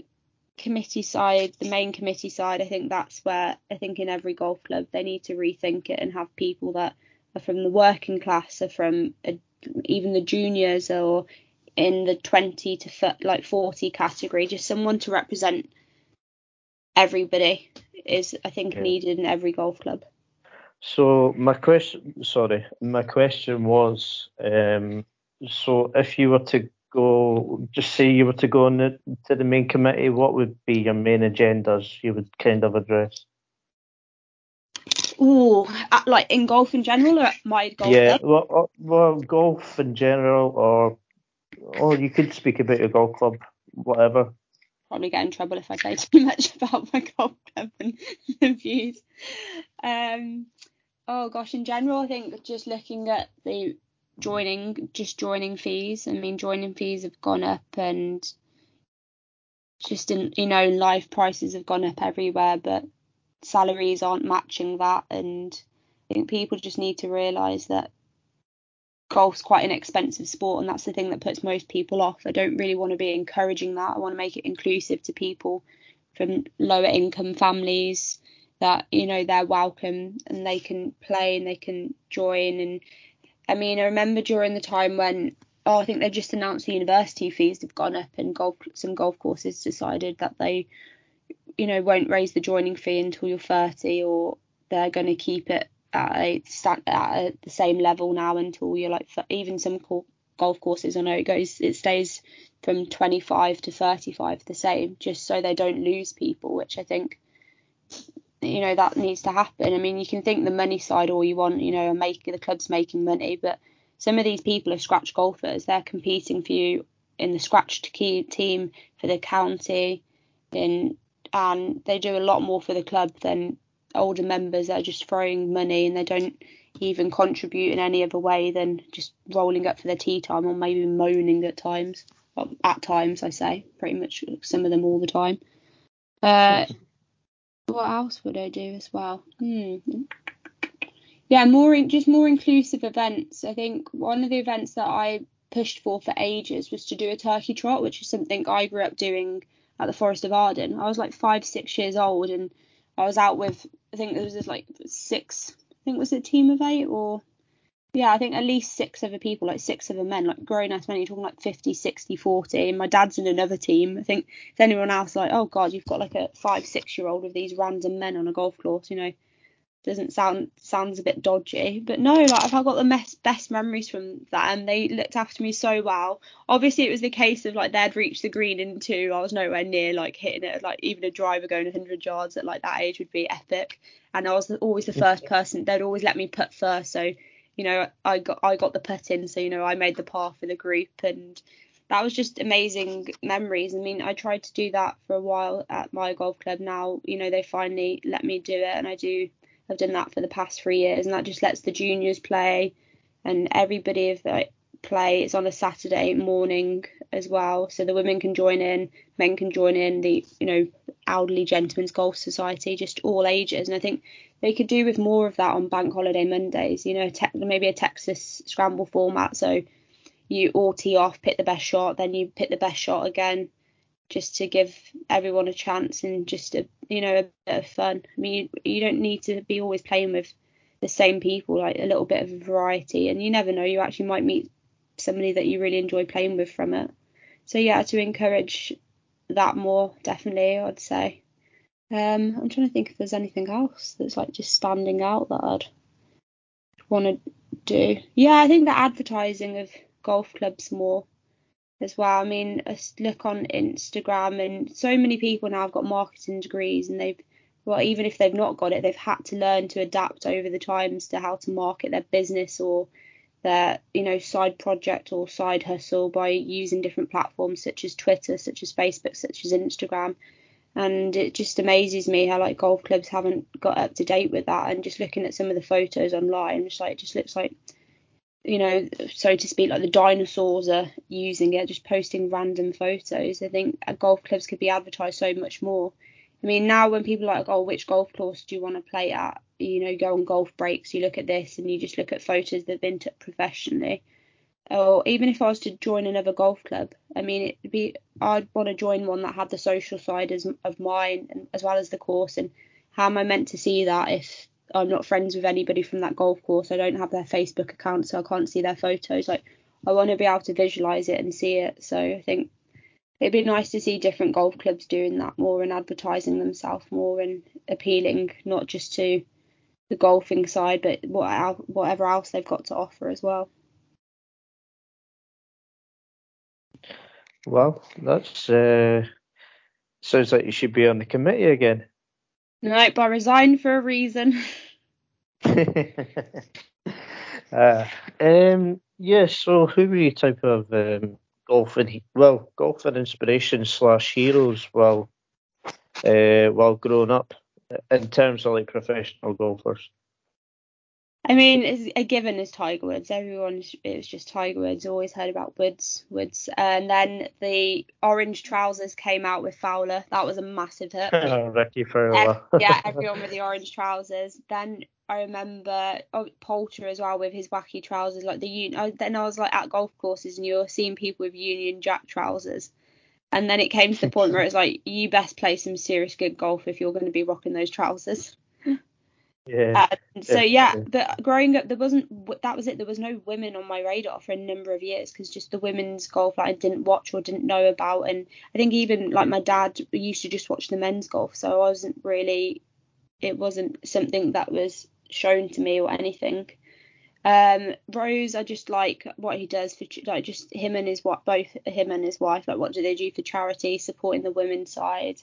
committee side, the main committee side, I think that's where I think in every golf club they need to rethink it and have people that are from the working class, or from a, even the juniors, or in the 20 to like 40 category, just someone to represent everybody is I think yeah. needed in every golf club. So my question, sorry, my question was, um, so if you were to go, just say you were to go on the, to the main committee, what would be your main agendas you would kind of address? Oh, like in golf in general, or my golf? Yeah, well, uh, well, golf in general, or or you could speak about your golf club, whatever. Probably get in trouble if I say too much about my golf club and the views. Um, oh gosh, in general, I think just looking at the joining just joining fees. I mean, joining fees have gone up, and just in you know, life prices have gone up everywhere, but salaries aren't matching that, and I think people just need to realise that golf's quite an expensive sport, and that's the thing that puts most people off. I don't really want to be encouraging that. I want to make it inclusive to people from lower income families that you know they're welcome and they can play and they can join and I mean, I remember during the time when oh, I think they just announced the university fees have gone up, and golf some golf courses decided that they, you know, won't raise the joining fee until you're 30, or they're going to keep it at a at the same level now until you're like even some golf courses. I know it goes it stays from 25 to 35 the same, just so they don't lose people, which I think you know that needs to happen. I mean, you can think the money side all you want, you know, are making the club's making money, but some of these people are scratch golfers. They're competing for you in the scratch team for the county, in and they do a lot more for the club than older members that are just throwing money and they don't even contribute in any other way than just rolling up for their tee time or maybe moaning at times. Well, at times, I say, pretty much some of them all the time. Uh, what else would I do as well? Hmm. Yeah, more just more inclusive events. I think one of the events that I pushed for for ages was to do a turkey trot, which is something I grew up doing at the Forest of Arden. I was like five, six years old, and I was out with I think there was this like six. I think it was a team of eight or yeah, I think at least six other people, like six other men, like grown ass men. You're talking like 50, 60, 40. And my dad's in another team. I think if anyone else, like, oh God, you've got like a five, six year old with these random men on a golf course, you know, doesn't sound sounds a bit dodgy. But no, like I've got the best best memories from that, and they looked after me so well. Obviously, it was the case of like they'd reached the green in two. I was nowhere near like hitting it. Like even a driver going 100 yards at like that age would be epic. And I was always the first person. They'd always let me put first, so you know, I got I got the put in, so you know, I made the par for the group, and that was just amazing memories. I mean, I tried to do that for a while at my golf club. Now, you know, they finally let me do it, and I do. I've done that for the past three years, and that just lets the juniors play, and everybody of like play. It's on a Saturday morning as well, so the women can join in, men can join in. The you know elderly gentlemen's golf society, just all ages, and I think they could do with more of that on bank holiday Mondays. You know, te- maybe a Texas scramble format. So you all tee off, pick the best shot, then you pick the best shot again, just to give everyone a chance and just a you know a bit of fun. I mean, you, you don't need to be always playing with the same people, like a little bit of variety, and you never know, you actually might meet somebody that you really enjoy playing with from it. So yeah, to encourage that more, definitely, I'd say. Um, I'm trying to think if there's anything else that's like just standing out that I'd want to do. Yeah, I think the advertising of golf clubs more as well. I mean, I look on Instagram and so many people now have got marketing degrees and they've well, even if they've not got it, they've had to learn to adapt over the times to how to market their business or their, you know, side project or side hustle by using different platforms such as Twitter, such as Facebook, such as Instagram and it just amazes me how like golf clubs haven't got up to date with that. And just looking at some of the photos online just like it just looks like you know so to speak like the dinosaurs are using it just posting random photos. I think uh, golf clubs could be advertised so much more. I mean now when people are like oh which golf course do you want to play at? You know go on golf breaks you look at this and you just look at photos that have been took professionally or even if I was to join another golf club, I mean, it'd be I'd want to join one that had the social side as, of mine and, as well as the course. And how am I meant to see that if I'm not friends with anybody from that golf course? I don't have their Facebook account, so I can't see their photos. Like I want to be able to visualize it and see it. So I think it'd be nice to see different golf clubs doing that more and advertising themselves more and appealing not just to the golfing side, but what, whatever else they've got to offer as well. Well, that's uh, sounds like you should be on the committee again. Nope, I resigned for a reason. uh, um, yeah. So, who were you type of um, golfing? Well, golfing inspiration slash heroes while uh, while growing up in terms of like professional golfers? I mean, a given is Tiger Woods. Everyone, it was just Tiger Woods. Always heard about Woods, Woods. And then the orange trousers came out with Fowler. That was a massive hit. Rickie Fowler. yeah, everyone with the orange trousers. Then I remember oh, Poulter as well with his wacky trousers, like the oh, Then I was like at golf courses and you're seeing people with Union Jack trousers. And then it came to the point where it's like you best play some serious good golf if you're going to be rocking those trousers. Yeah. so yeah, but growing up, there wasn't that was it. There was no women on my radar for a number of years because just the women's golf like, I didn't watch or didn't know about, and I think even like my dad used to just watch the men's golf, so I wasn't really, it wasn't something that was shown to me or anything. Um, Rose, I just like what he does for like just him and his what both him and his wife. Like what do they do for charity, supporting the women's side.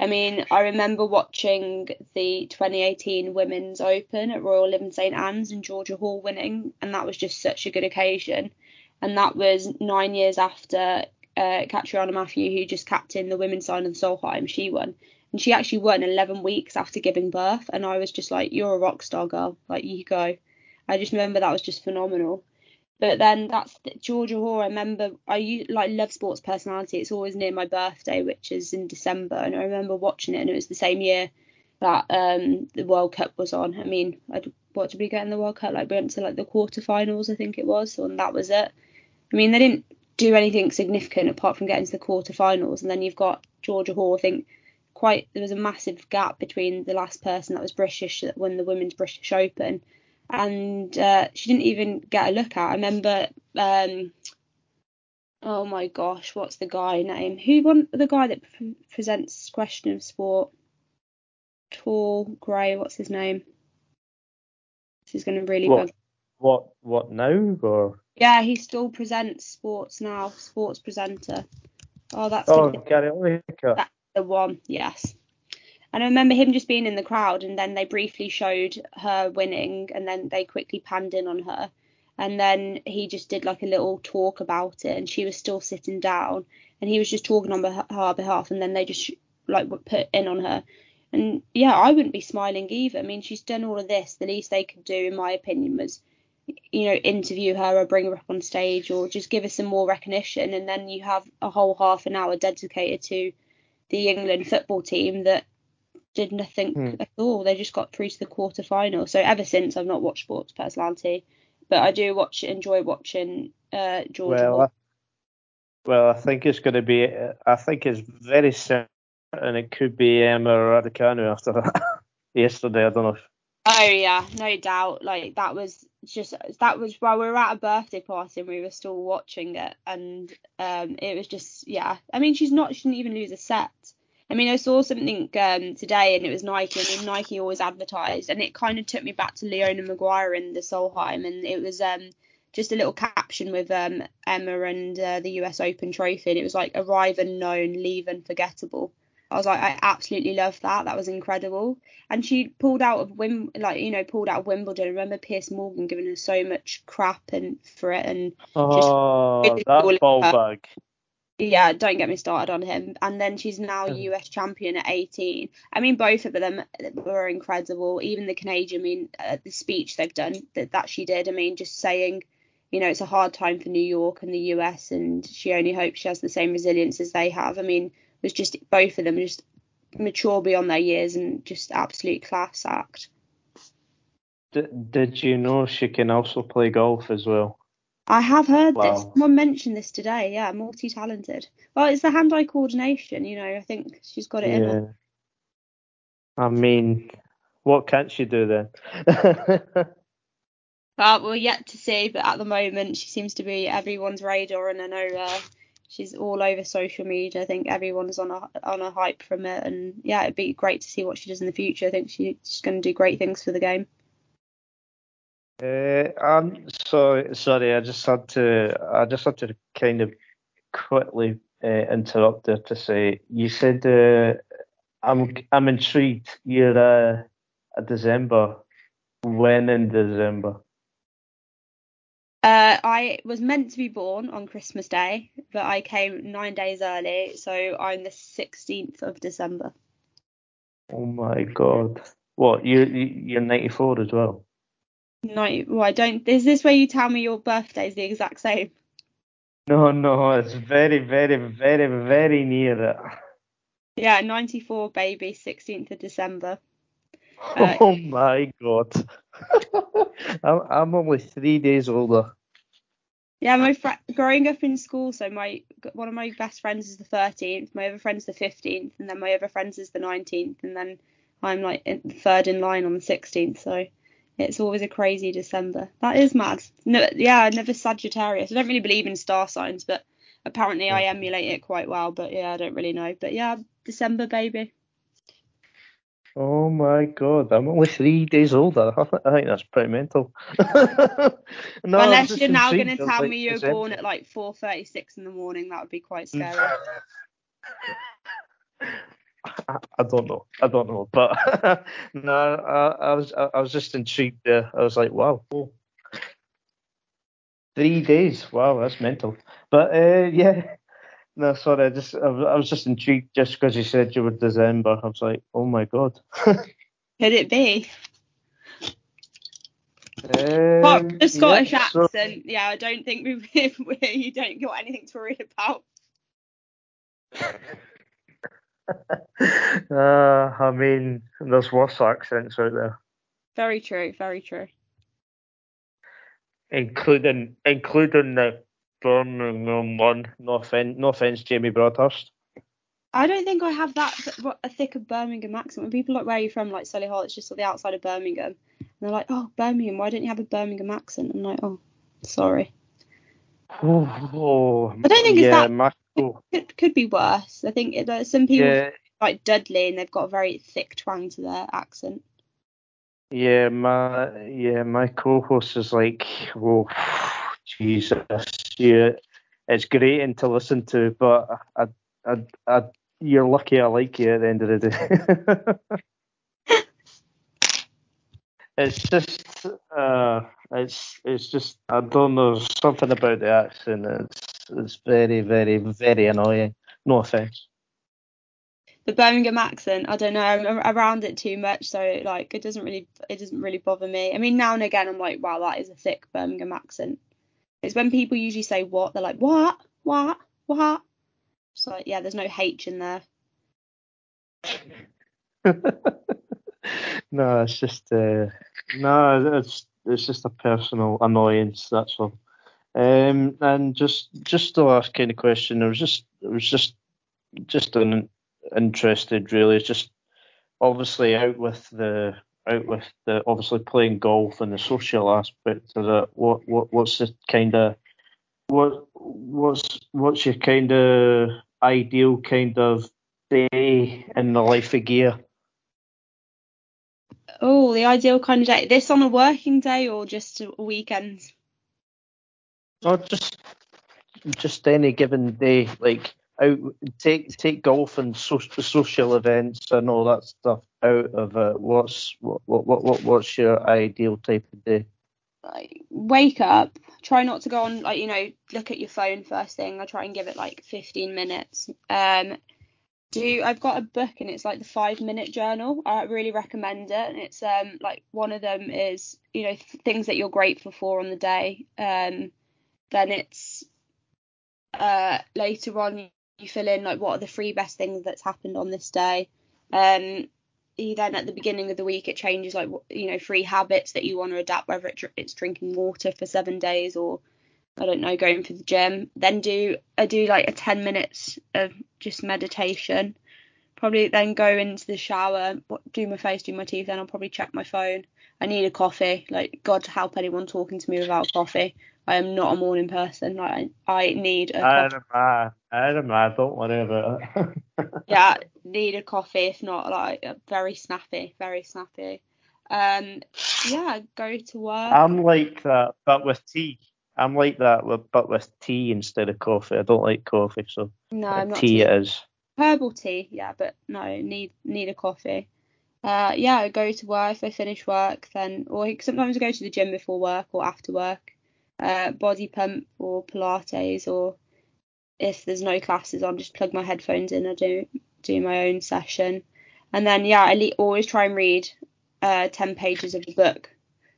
I mean, I remember watching the 2018 Women's Open at Royal Lytham St Anne's and Georgia Hall winning, and that was just such a good occasion. And that was nine years after uh, Catriona Matthew, who just captained the women's side of Solheim, she won. And she actually won 11 weeks after giving birth. And I was just like, you're a rock star girl. Like, you go. I just remember that was just phenomenal. But then that's Georgia Hall. I remember I like love sports personality. It's always near my birthday, which is in December, and I remember watching it, and it was the same year that um the World Cup was on. I mean, I'd, what did we get in the World Cup? Like we went to like the quarterfinals, I think it was, and that was it. I mean, they didn't do anything significant apart from getting to the quarterfinals, and then you've got Georgia Hall. I think quite there was a massive gap between the last person that was British that won the Women's British Open, and uh, she didn't even get a look at. I remember. Um, oh my gosh, what's the guy name? Who won the guy that pre- presents Question of Sport? Tall, grey, what's his name? This is going to really What? bug. What what now or Yeah, he still presents sports now, sports presenter. Oh, that's oh Gary Lineker. That's the one, yes. And I remember him just being in the crowd, and then they briefly showed her winning, and then they quickly panned in on her. And then he just did like a little talk about it, and she was still sitting down, and he was just talking on her behalf, and then they just like put in on her. And yeah, I wouldn't be smiling either. I mean, she's done all of this. The least they could do, in my opinion, was you know interview her or bring her up on stage or just give her some more recognition. And then you have a whole half an hour dedicated to the England football team that did nothing Hmm. at all. They just got through to the quarter final. So ever since I've not watched sports personality, but I do watch enjoy watching uh Georgia Well, I, well, I think it's going to be. I think it's very similar, and it could be Emma Raducanu after that. Yesterday, I don't know. If, Oh yeah, no doubt. Like that was just that was while we were at a birthday party and we were still watching it, and um, it was just yeah. I mean, she's not. She didn't even lose a set. I mean, I saw something um today and it was Nike. I mean, Nike always advertised, and it kind of took me back to Leona Maguire in the Solheim, and it was um just a little caption with um Emma and uh, the US Open trophy, and it was like arrive unknown, leave unforgettable. I was like, I absolutely love that. That was incredible and she pulled out of Wim, like you know, pulled out of Wimbledon. I remember Piers Morgan giving her so much crap and for it, and oh, that ball her. Yeah, don't get me started on him. And then she's now Mhm. US champion at 18. I mean, both of them were incredible. Even the Canadian, I mean, uh, the speech they've done that that she did. I mean, just saying, you know, it's a hard time for New York and the US, and she only hopes she has the same resilience as they have. I mean, it was just both of them just mature beyond their years and just absolute class act. D- did you know she can also play golf as well? I have heard this. Someone mentioned this today. Yeah, multi-talented. Well, it's the hand-eye coordination. You know, I think she's got it in her. I mean, what can't she do then? well, we're yet to see. But at the moment, she seems to be everyone's radar, and I know uh, she's all over social media. I think everyone's on a on a hype from it, and yeah, it'd be great to see what she does in the future. I think she, she's going to do great things for the game. Uh, I'm sorry, sorry. I just had to. I just had to kind of quickly uh, interrupt there to say you said uh, I'm I'm intrigued. You're uh, a December. When in December? Uh, I was meant to be born on Christmas Day, but I came nine days early, so I'm the 16th of December. Oh my God! What you you- you're 94 as well? No, well, I don't. Is this where you tell me your birthday is the exact same? No, no. It's very, very, very, very near it. Yeah, 94 baby, 16th of December. Uh, Oh my God! I'm I'm only three days older. Yeah, my fr- growing up in school, so my one of my best friends is the 13th, my other friend's the 15th, and then my other friends is the 19th, and then I'm like in, third in line on the 16th. So it's always a crazy December. That is mad. No, yeah, I never Sagittarius. I don't really believe in star signs, but apparently I emulate it quite well. But yeah, I don't really know. But yeah, December baby. Oh my god, I'm only three days older. I think that's pretty mental. no, Unless you're now going to tell like, me you're born at like 4:36 in the morning, that would be quite scary. I, I don't know. I don't know. But no, I, I was I, I was just intrigued there. I was like, wow. oh. Three days. Wow, that's mental. But uh, yeah. No, sorry. I just I, was- I was just intrigued just because you said you were December. I was like, oh my god. Could it be? Um, Well, the Scottish yeah, so- accent, yeah, I don't think we, we you don't got anything to worry about. Uh, I mean, there's worse accents out there. Very true. Very true. Including including the Birmingham one. No offense, no offense, Jamie Broadhurst. I don't think I have that a thick of Birmingham accent. When people like where are you from, like Solihull, it's just on the outside of Birmingham, and they're like, oh Birmingham, why don't you have a Birmingham accent? I'm like, oh, sorry. Oh, I don't think yeah, it's that. my, It could, could be worse. I think it, uh, some people yeah. like Dudley and they've got a very thick twang to their accent. Yeah, my yeah, my co-host is like, oh, Jesus, yeah, it's great to listen to, but I, I, I, you're lucky I like you at the end of the day. it's just, uh, it's it's just I don't know something about the accent. It's it's very very very annoying. No offense. The Birmingham accent, I don't know. I'm around it too much, so like it doesn't really it doesn't really bother me. I mean, now and again, I'm like, wow, that is a thick Birmingham accent. It's when people usually say what, they're like, what, what, what. It's like, yeah, there's no H in there. no, it's just uh, no, it's it's just a personal annoyance. That's all. Um, and just just the last kind of question, I was just I was just just an, interested really. It's just obviously out with the out with the obviously playing golf and the social aspect of it. What what what's the kind of what what's what's your kind of ideal kind of day in the life of gear? Oh, the ideal kind of day. This on a working day or just a weekend? Or just just any given day, like out take take golf and social social events and all that stuff out of it. What's what what what what's your ideal type of day? Like wake up, try not to go on like you know look at your phone first thing. I try and give it like 15 minutes. Um, do I've got a book and it's like the five minute journal. I really recommend it. And it's um like one of them is you know things that you're grateful for on the day. Um, then it's uh later on you fill in like what are the three best things that's happened on this day. Um, you then at the beginning of the week it changes like you know three habits that you want to adapt whether it's drinking water for seven days or I don't know, going for the gym. Then do I do like a 10 minutes of just meditation. Probably then go into the shower, do my face, do my teeth. Then I'll probably check my phone. I need a coffee. Like God help anyone talking to me without coffee. I am not a morning person. Like I, need a I coffee. I don't mind. Don't worry about it. yeah, need a coffee. If not, like very snappy, very snappy. Um, yeah, go to work. I'm like that, but with tea. I'm like that, but with tea instead of coffee. I don't like coffee, so no, I'm not tea, tea. it is. Herbal tea, yeah, but no, need need a coffee. Uh, yeah, I go to work. If I finish work, then or sometimes I go to the gym before work or after work. Uh, body pump or Pilates, or if there's no classes on, just plug my headphones in. I do do my own session, and then yeah, I always try and read uh, ten pages of a book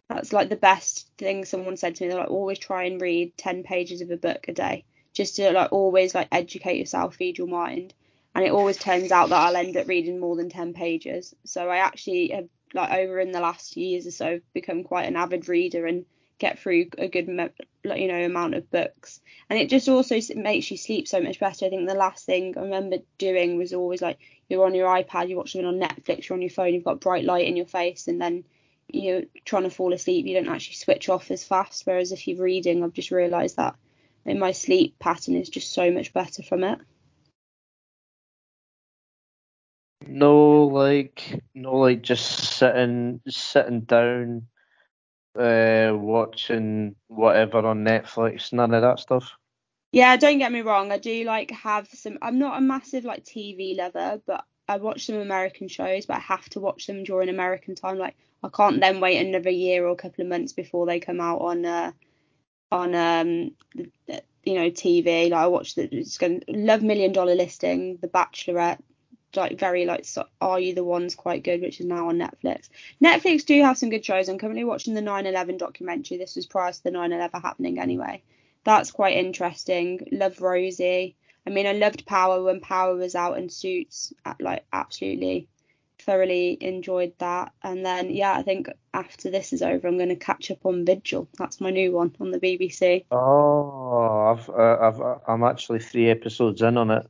that's like the best thing someone said to me. They're like, always try and read 10 pages of a book a day, just to like always like educate yourself, feed your mind. And it always turns out that I'll end up reading more than 10 pages. So I actually have like over in the last years or so become quite an avid reader and get through a good you know amount of books and it just also makes you sleep so much better i think the last thing i remember doing was always like you're on your ipad you watch something on netflix you're on your phone you've got bright light in your face and then you're trying to fall asleep, you don't actually switch off as fast. Whereas if you're reading, I've just realised that my sleep pattern is just so much better from it. No, like no, like just sitting sitting down, uh, watching whatever on Netflix. None of that stuff. Yeah, don't get me wrong. I do like have some. I'm not a massive like TV lover, but I watch some American shows, but I have to watch them during American time. Like I can't then wait another year or a couple of months before they come out on uh, on um you know TV. Like I watched the it's going Love Million Dollar Listing, The Bachelorette, like very like so, Are You the Ones quite good, which is now on Netflix. Netflix do have some good shows. I'm currently watching the 9/11 documentary. This was prior to the 9/11 happening anyway. That's quite interesting. Love Rosie. I mean, I loved Power when Power was out in Suits. Like absolutely, thoroughly enjoyed that. And then yeah, I think after this is over, I'm going to catch up on Vigil. That's my new one on the BBC. Oh, I've, uh, I've, I'm actually three episodes in on it.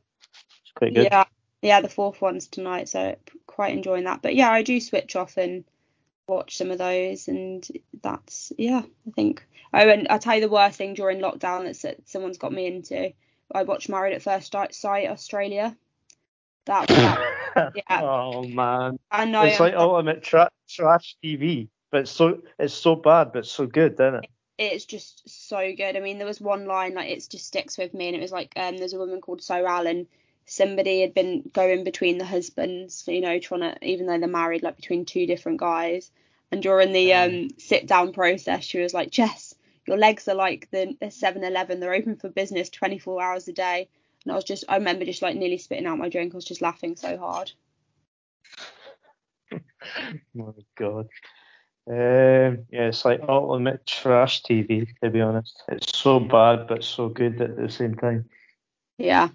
It's quite good. Yeah, yeah, the fourth one's tonight, so quite enjoying that. But yeah, I do switch off and watch some of those, and that's yeah, I think. Oh, and I'll tell you the worst thing during lockdown that someone's got me into. I watched Married at First Sight Australia. That, that yeah. oh man. I know. It's like ultimate tra- trash TV, but it's so it's so bad, but so good, isn't it? It's just so good. I mean, there was one line like it just sticks with me, and it was like um, there's a woman called So Allen. Somebody had been going between the husbands, you know, trying to even though they're married, like between two different guys. And during the um, sit down process, she was like, Jess, your legs are like the 7 Eleven. They're open for business 24 hours a day. And I was just, I remember just like nearly spitting out my drink. I was just laughing so hard. oh my God. Um, yeah, it's like ultimate trash TV, to be honest. It's so bad, but so good at the same time. Yeah.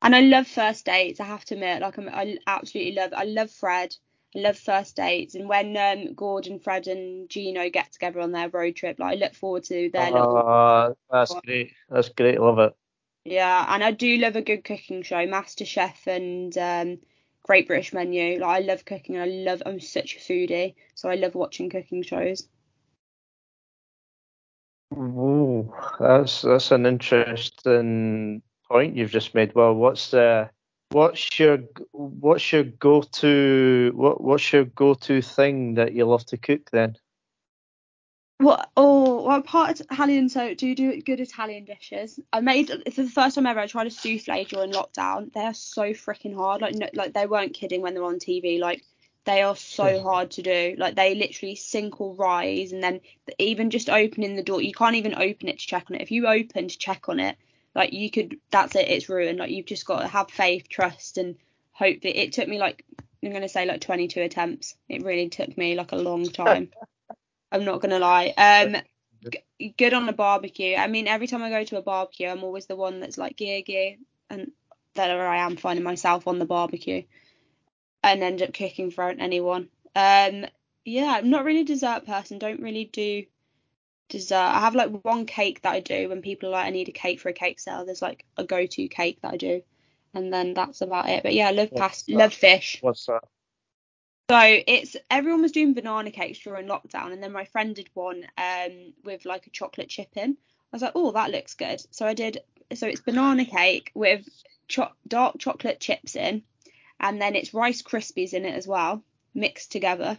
And I love first dates, I have to admit. Like, I'm, I absolutely love I love Fred. I love first dates, and when um, Gordon, Fred, and Gino get together on their road trip, like I look forward to their little. Oh, that's great. That's great. Love it. Yeah, and I do love a good cooking show, Master Chef and um, Great British Menu. Like I love cooking, and I love. I'm such a foodie, so I love watching cooking shows. Ooh, that's that's an interesting point you've just made. Well, what's the What's your what's your go to what what's your go to thing that you love to cook then? What oh what part of Italian so do you do good Italian dishes? I made for the first time ever I tried a souffle during lockdown. They are so freaking hard. Like no, like they weren't kidding when they're on TV. Like they are so hard to do. Like they literally sink or rise and then even just opening the door you can't even open it to check on it. If you open to check on it, like you could, that's it. It's ruined. Like you've just got to have faith, trust, and hope that it took me like I'm gonna say like 22 attempts. It really took me like a long time. I'm not gonna lie. Um, g- good on a barbecue. I mean, every time I go to a barbecue, I'm always the one that's like Gia Gia, and there I am finding myself on the barbecue, and end up cooking for anyone. Um, yeah, I'm not really a dessert person. Don't really do dessert. I have like one cake that I do when people are like, I need a cake for a cake sale. There's like a go-to cake that I do, and then that's about it. But yeah, I love pasta, love fish. What's that? So it's everyone was doing banana cakes during lockdown, and then my friend did one um with like a chocolate chip in. I was like, oh, that looks good. So I did. So it's banana cake with cho- dark chocolate chips in, and then it's Rice Krispies in it as well, mixed together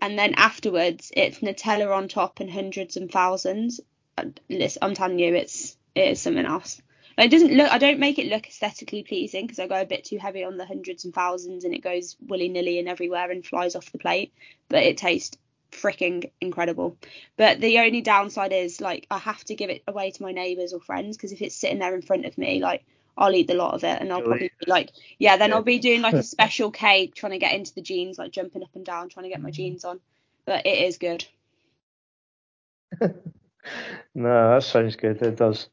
and then afterwards it's Nutella on top and hundreds and thousands. I'm telling you, it's it is something else. It doesn't look. I don't make it look aesthetically pleasing because I go a bit too heavy on the hundreds and thousands, and it goes willy nilly and everywhere and flies off the plate. But it tastes freaking incredible. But the only downside is like I have to give it away to my neighbours or friends because if it's sitting there in front of me, like I'll eat the lot of it and I'll probably be like, yeah, then yeah. I'll be doing like a special cake, trying to get into the jeans, like jumping up and down, trying to get my jeans on. But it is good. no, that sounds good. It does.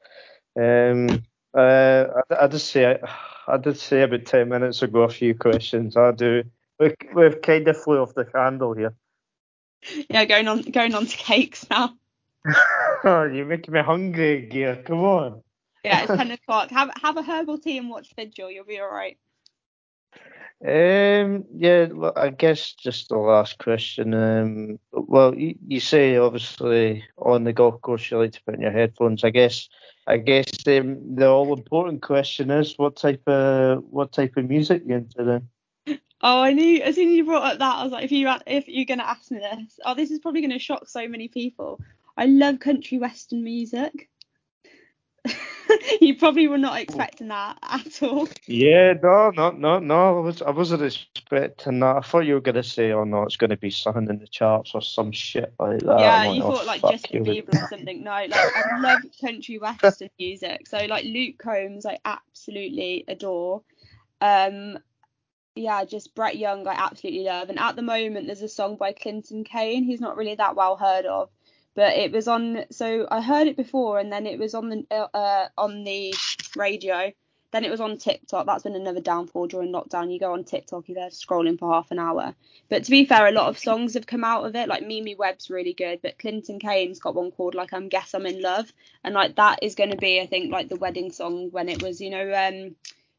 Um, uh, I, I just say I did say about ten minutes ago a few questions. I do. We, we've kind of flew off the handle here. Yeah, going on going on to cakes now. oh, you're making me hungry, Gia. Come on. Yeah, it's ten o'clock. Have have a herbal tea and watch Vigil. You'll be all right. Um, yeah, well, I guess just the last question. Um, well, you, you say obviously on the golf course you like to put in your headphones. I guess, I guess um, the all important question is what type of what type of music you into then? Oh, I knew as soon as you brought up that, I was like, if you if you're gonna ask me this, oh, this is probably gonna shock so many people. I love country western music. you probably were not expecting that at all. Yeah, no, no, no, no. I was, I wasn't expecting that. I thought you were gonna say, "Oh no, it's gonna be something in the charts or some shit like that." Yeah, you oh, thought like Justin Bieber or something. No, like I love country western music. So like Luke Combs, I absolutely adore. Um, yeah, just Brett Young, I absolutely love. And at the moment, there's a song by Clinton Kane. He's not really that well heard of but it was on. So I heard it before, and then it was on the uh, uh, on the radio, Then it was on TikTok. That's been another downfall during lockdown. You go on TikTok, you're there scrolling for half an hour. But to be fair, a lot of songs have come out of it. Like Mimi Webb's really good, but Clinton Kane's got one called like I'm Guess I'm in Love, and like that is going to be, I think, like the wedding song when it was, you know, um,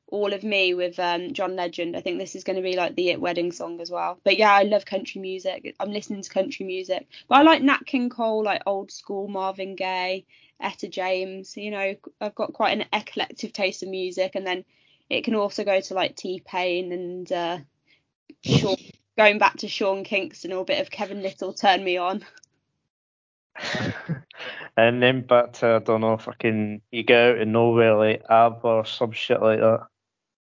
all of Me with um, John Legend. I think this is going to be like the It wedding song as well. But yeah, I love country music. I'm listening to country music, but I like Nat King Cole, like old school Marvin Gaye. Etta James. You know, I've got quite an eclectic taste of music, and then it can also go to like T Pain and uh, Sean, going back to Sean Kingston or a bit of Kevin Lyttle. Turn me on. and then back to I don't know can you go out of nowhere like ABBA or some shit like that.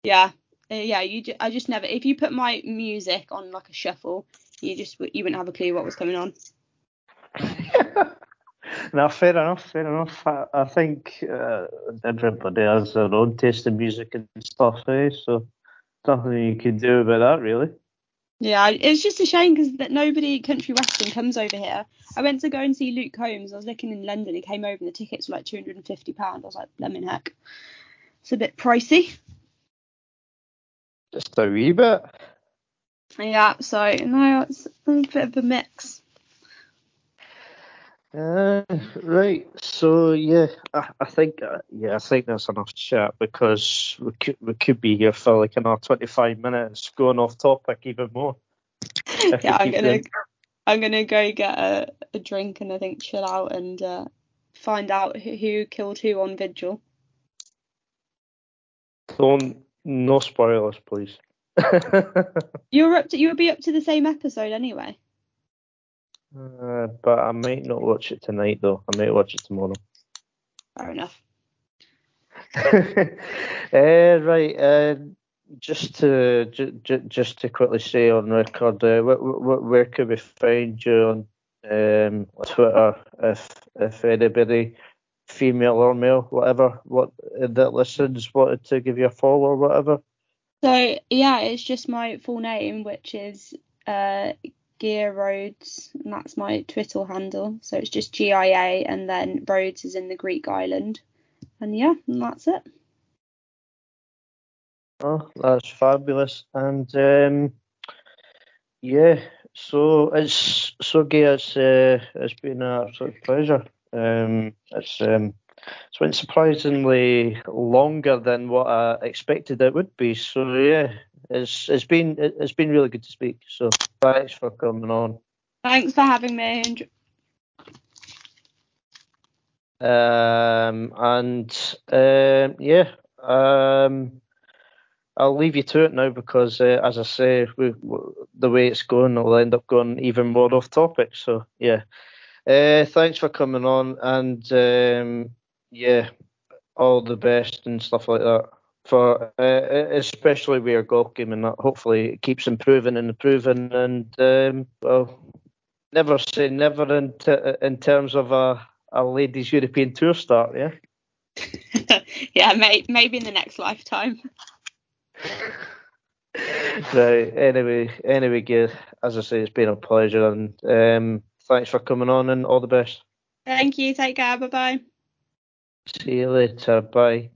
Yeah, uh, yeah. You ju- I just never. If you put my music on like a shuffle, you just you wouldn't have a clue what was coming on. no, fair enough, fair enough. I, I think uh, everybody has their own taste in music and stuff, eh? So nothing you can do about that, really. Yeah, it's just a shame because that nobody country western comes over here. I went to go and see Luke Combs. I was looking in London. He came over and the tickets were like two hundred and fifty pound. I was like, lemon heck, it's a bit pricey. Just a wee bit. Yeah, so no, it's a bit of a mix. Uh, right. So yeah, I, I think uh, yeah, I think that's enough chat because we could we could be here for like another twenty five minutes going off topic even more. yeah, I'm gonna doing. I'm gonna go get a, a drink and I think chill out and uh, find out who, who killed who on Vigil. Don't no spoilers, please. You're up to you'll be up to the same episode anyway. Uh, but I might not watch it tonight though. I might watch it tomorrow. Fair enough. uh, right. Uh, just to j- j- just to quickly say on record, uh, wh- wh- where can we find you on um, Twitter if if anybody, female or male, whatever, what that listens wanted to give you a follow or whatever? So yeah, it's just my full name, which is uh, Gia Rhodes, and that's my Twitter handle. So it's just G I A, and then Rhodes is in the Greek island, and yeah, and that's it. Oh, that's fabulous, and um, yeah, so it's so Gia, it's uh, it's been an absolute pleasure. Um, it's um, it's been surprisingly longer than what I expected it would be. So yeah, it's it's been it's been really good to speak. So thanks for coming on. Thanks for having me. Um and um yeah um I'll leave you to it now because uh, as I say we, the way it's going it'll end up going even more off topic. So yeah. Uh, thanks for coming on and um, yeah, all the best and stuff like that for uh, especially with your golf game and that. Hopefully, it keeps improving and improving. And um, well, never say never in t- in terms of a a ladies European tour start. Yeah. yeah, may- maybe in the next lifetime. right. Anyway, anyway. As I say, it's been a pleasure, and um, thanks for coming on, and all the best. Thank you. Take care. Bye bye. See you later. Bye.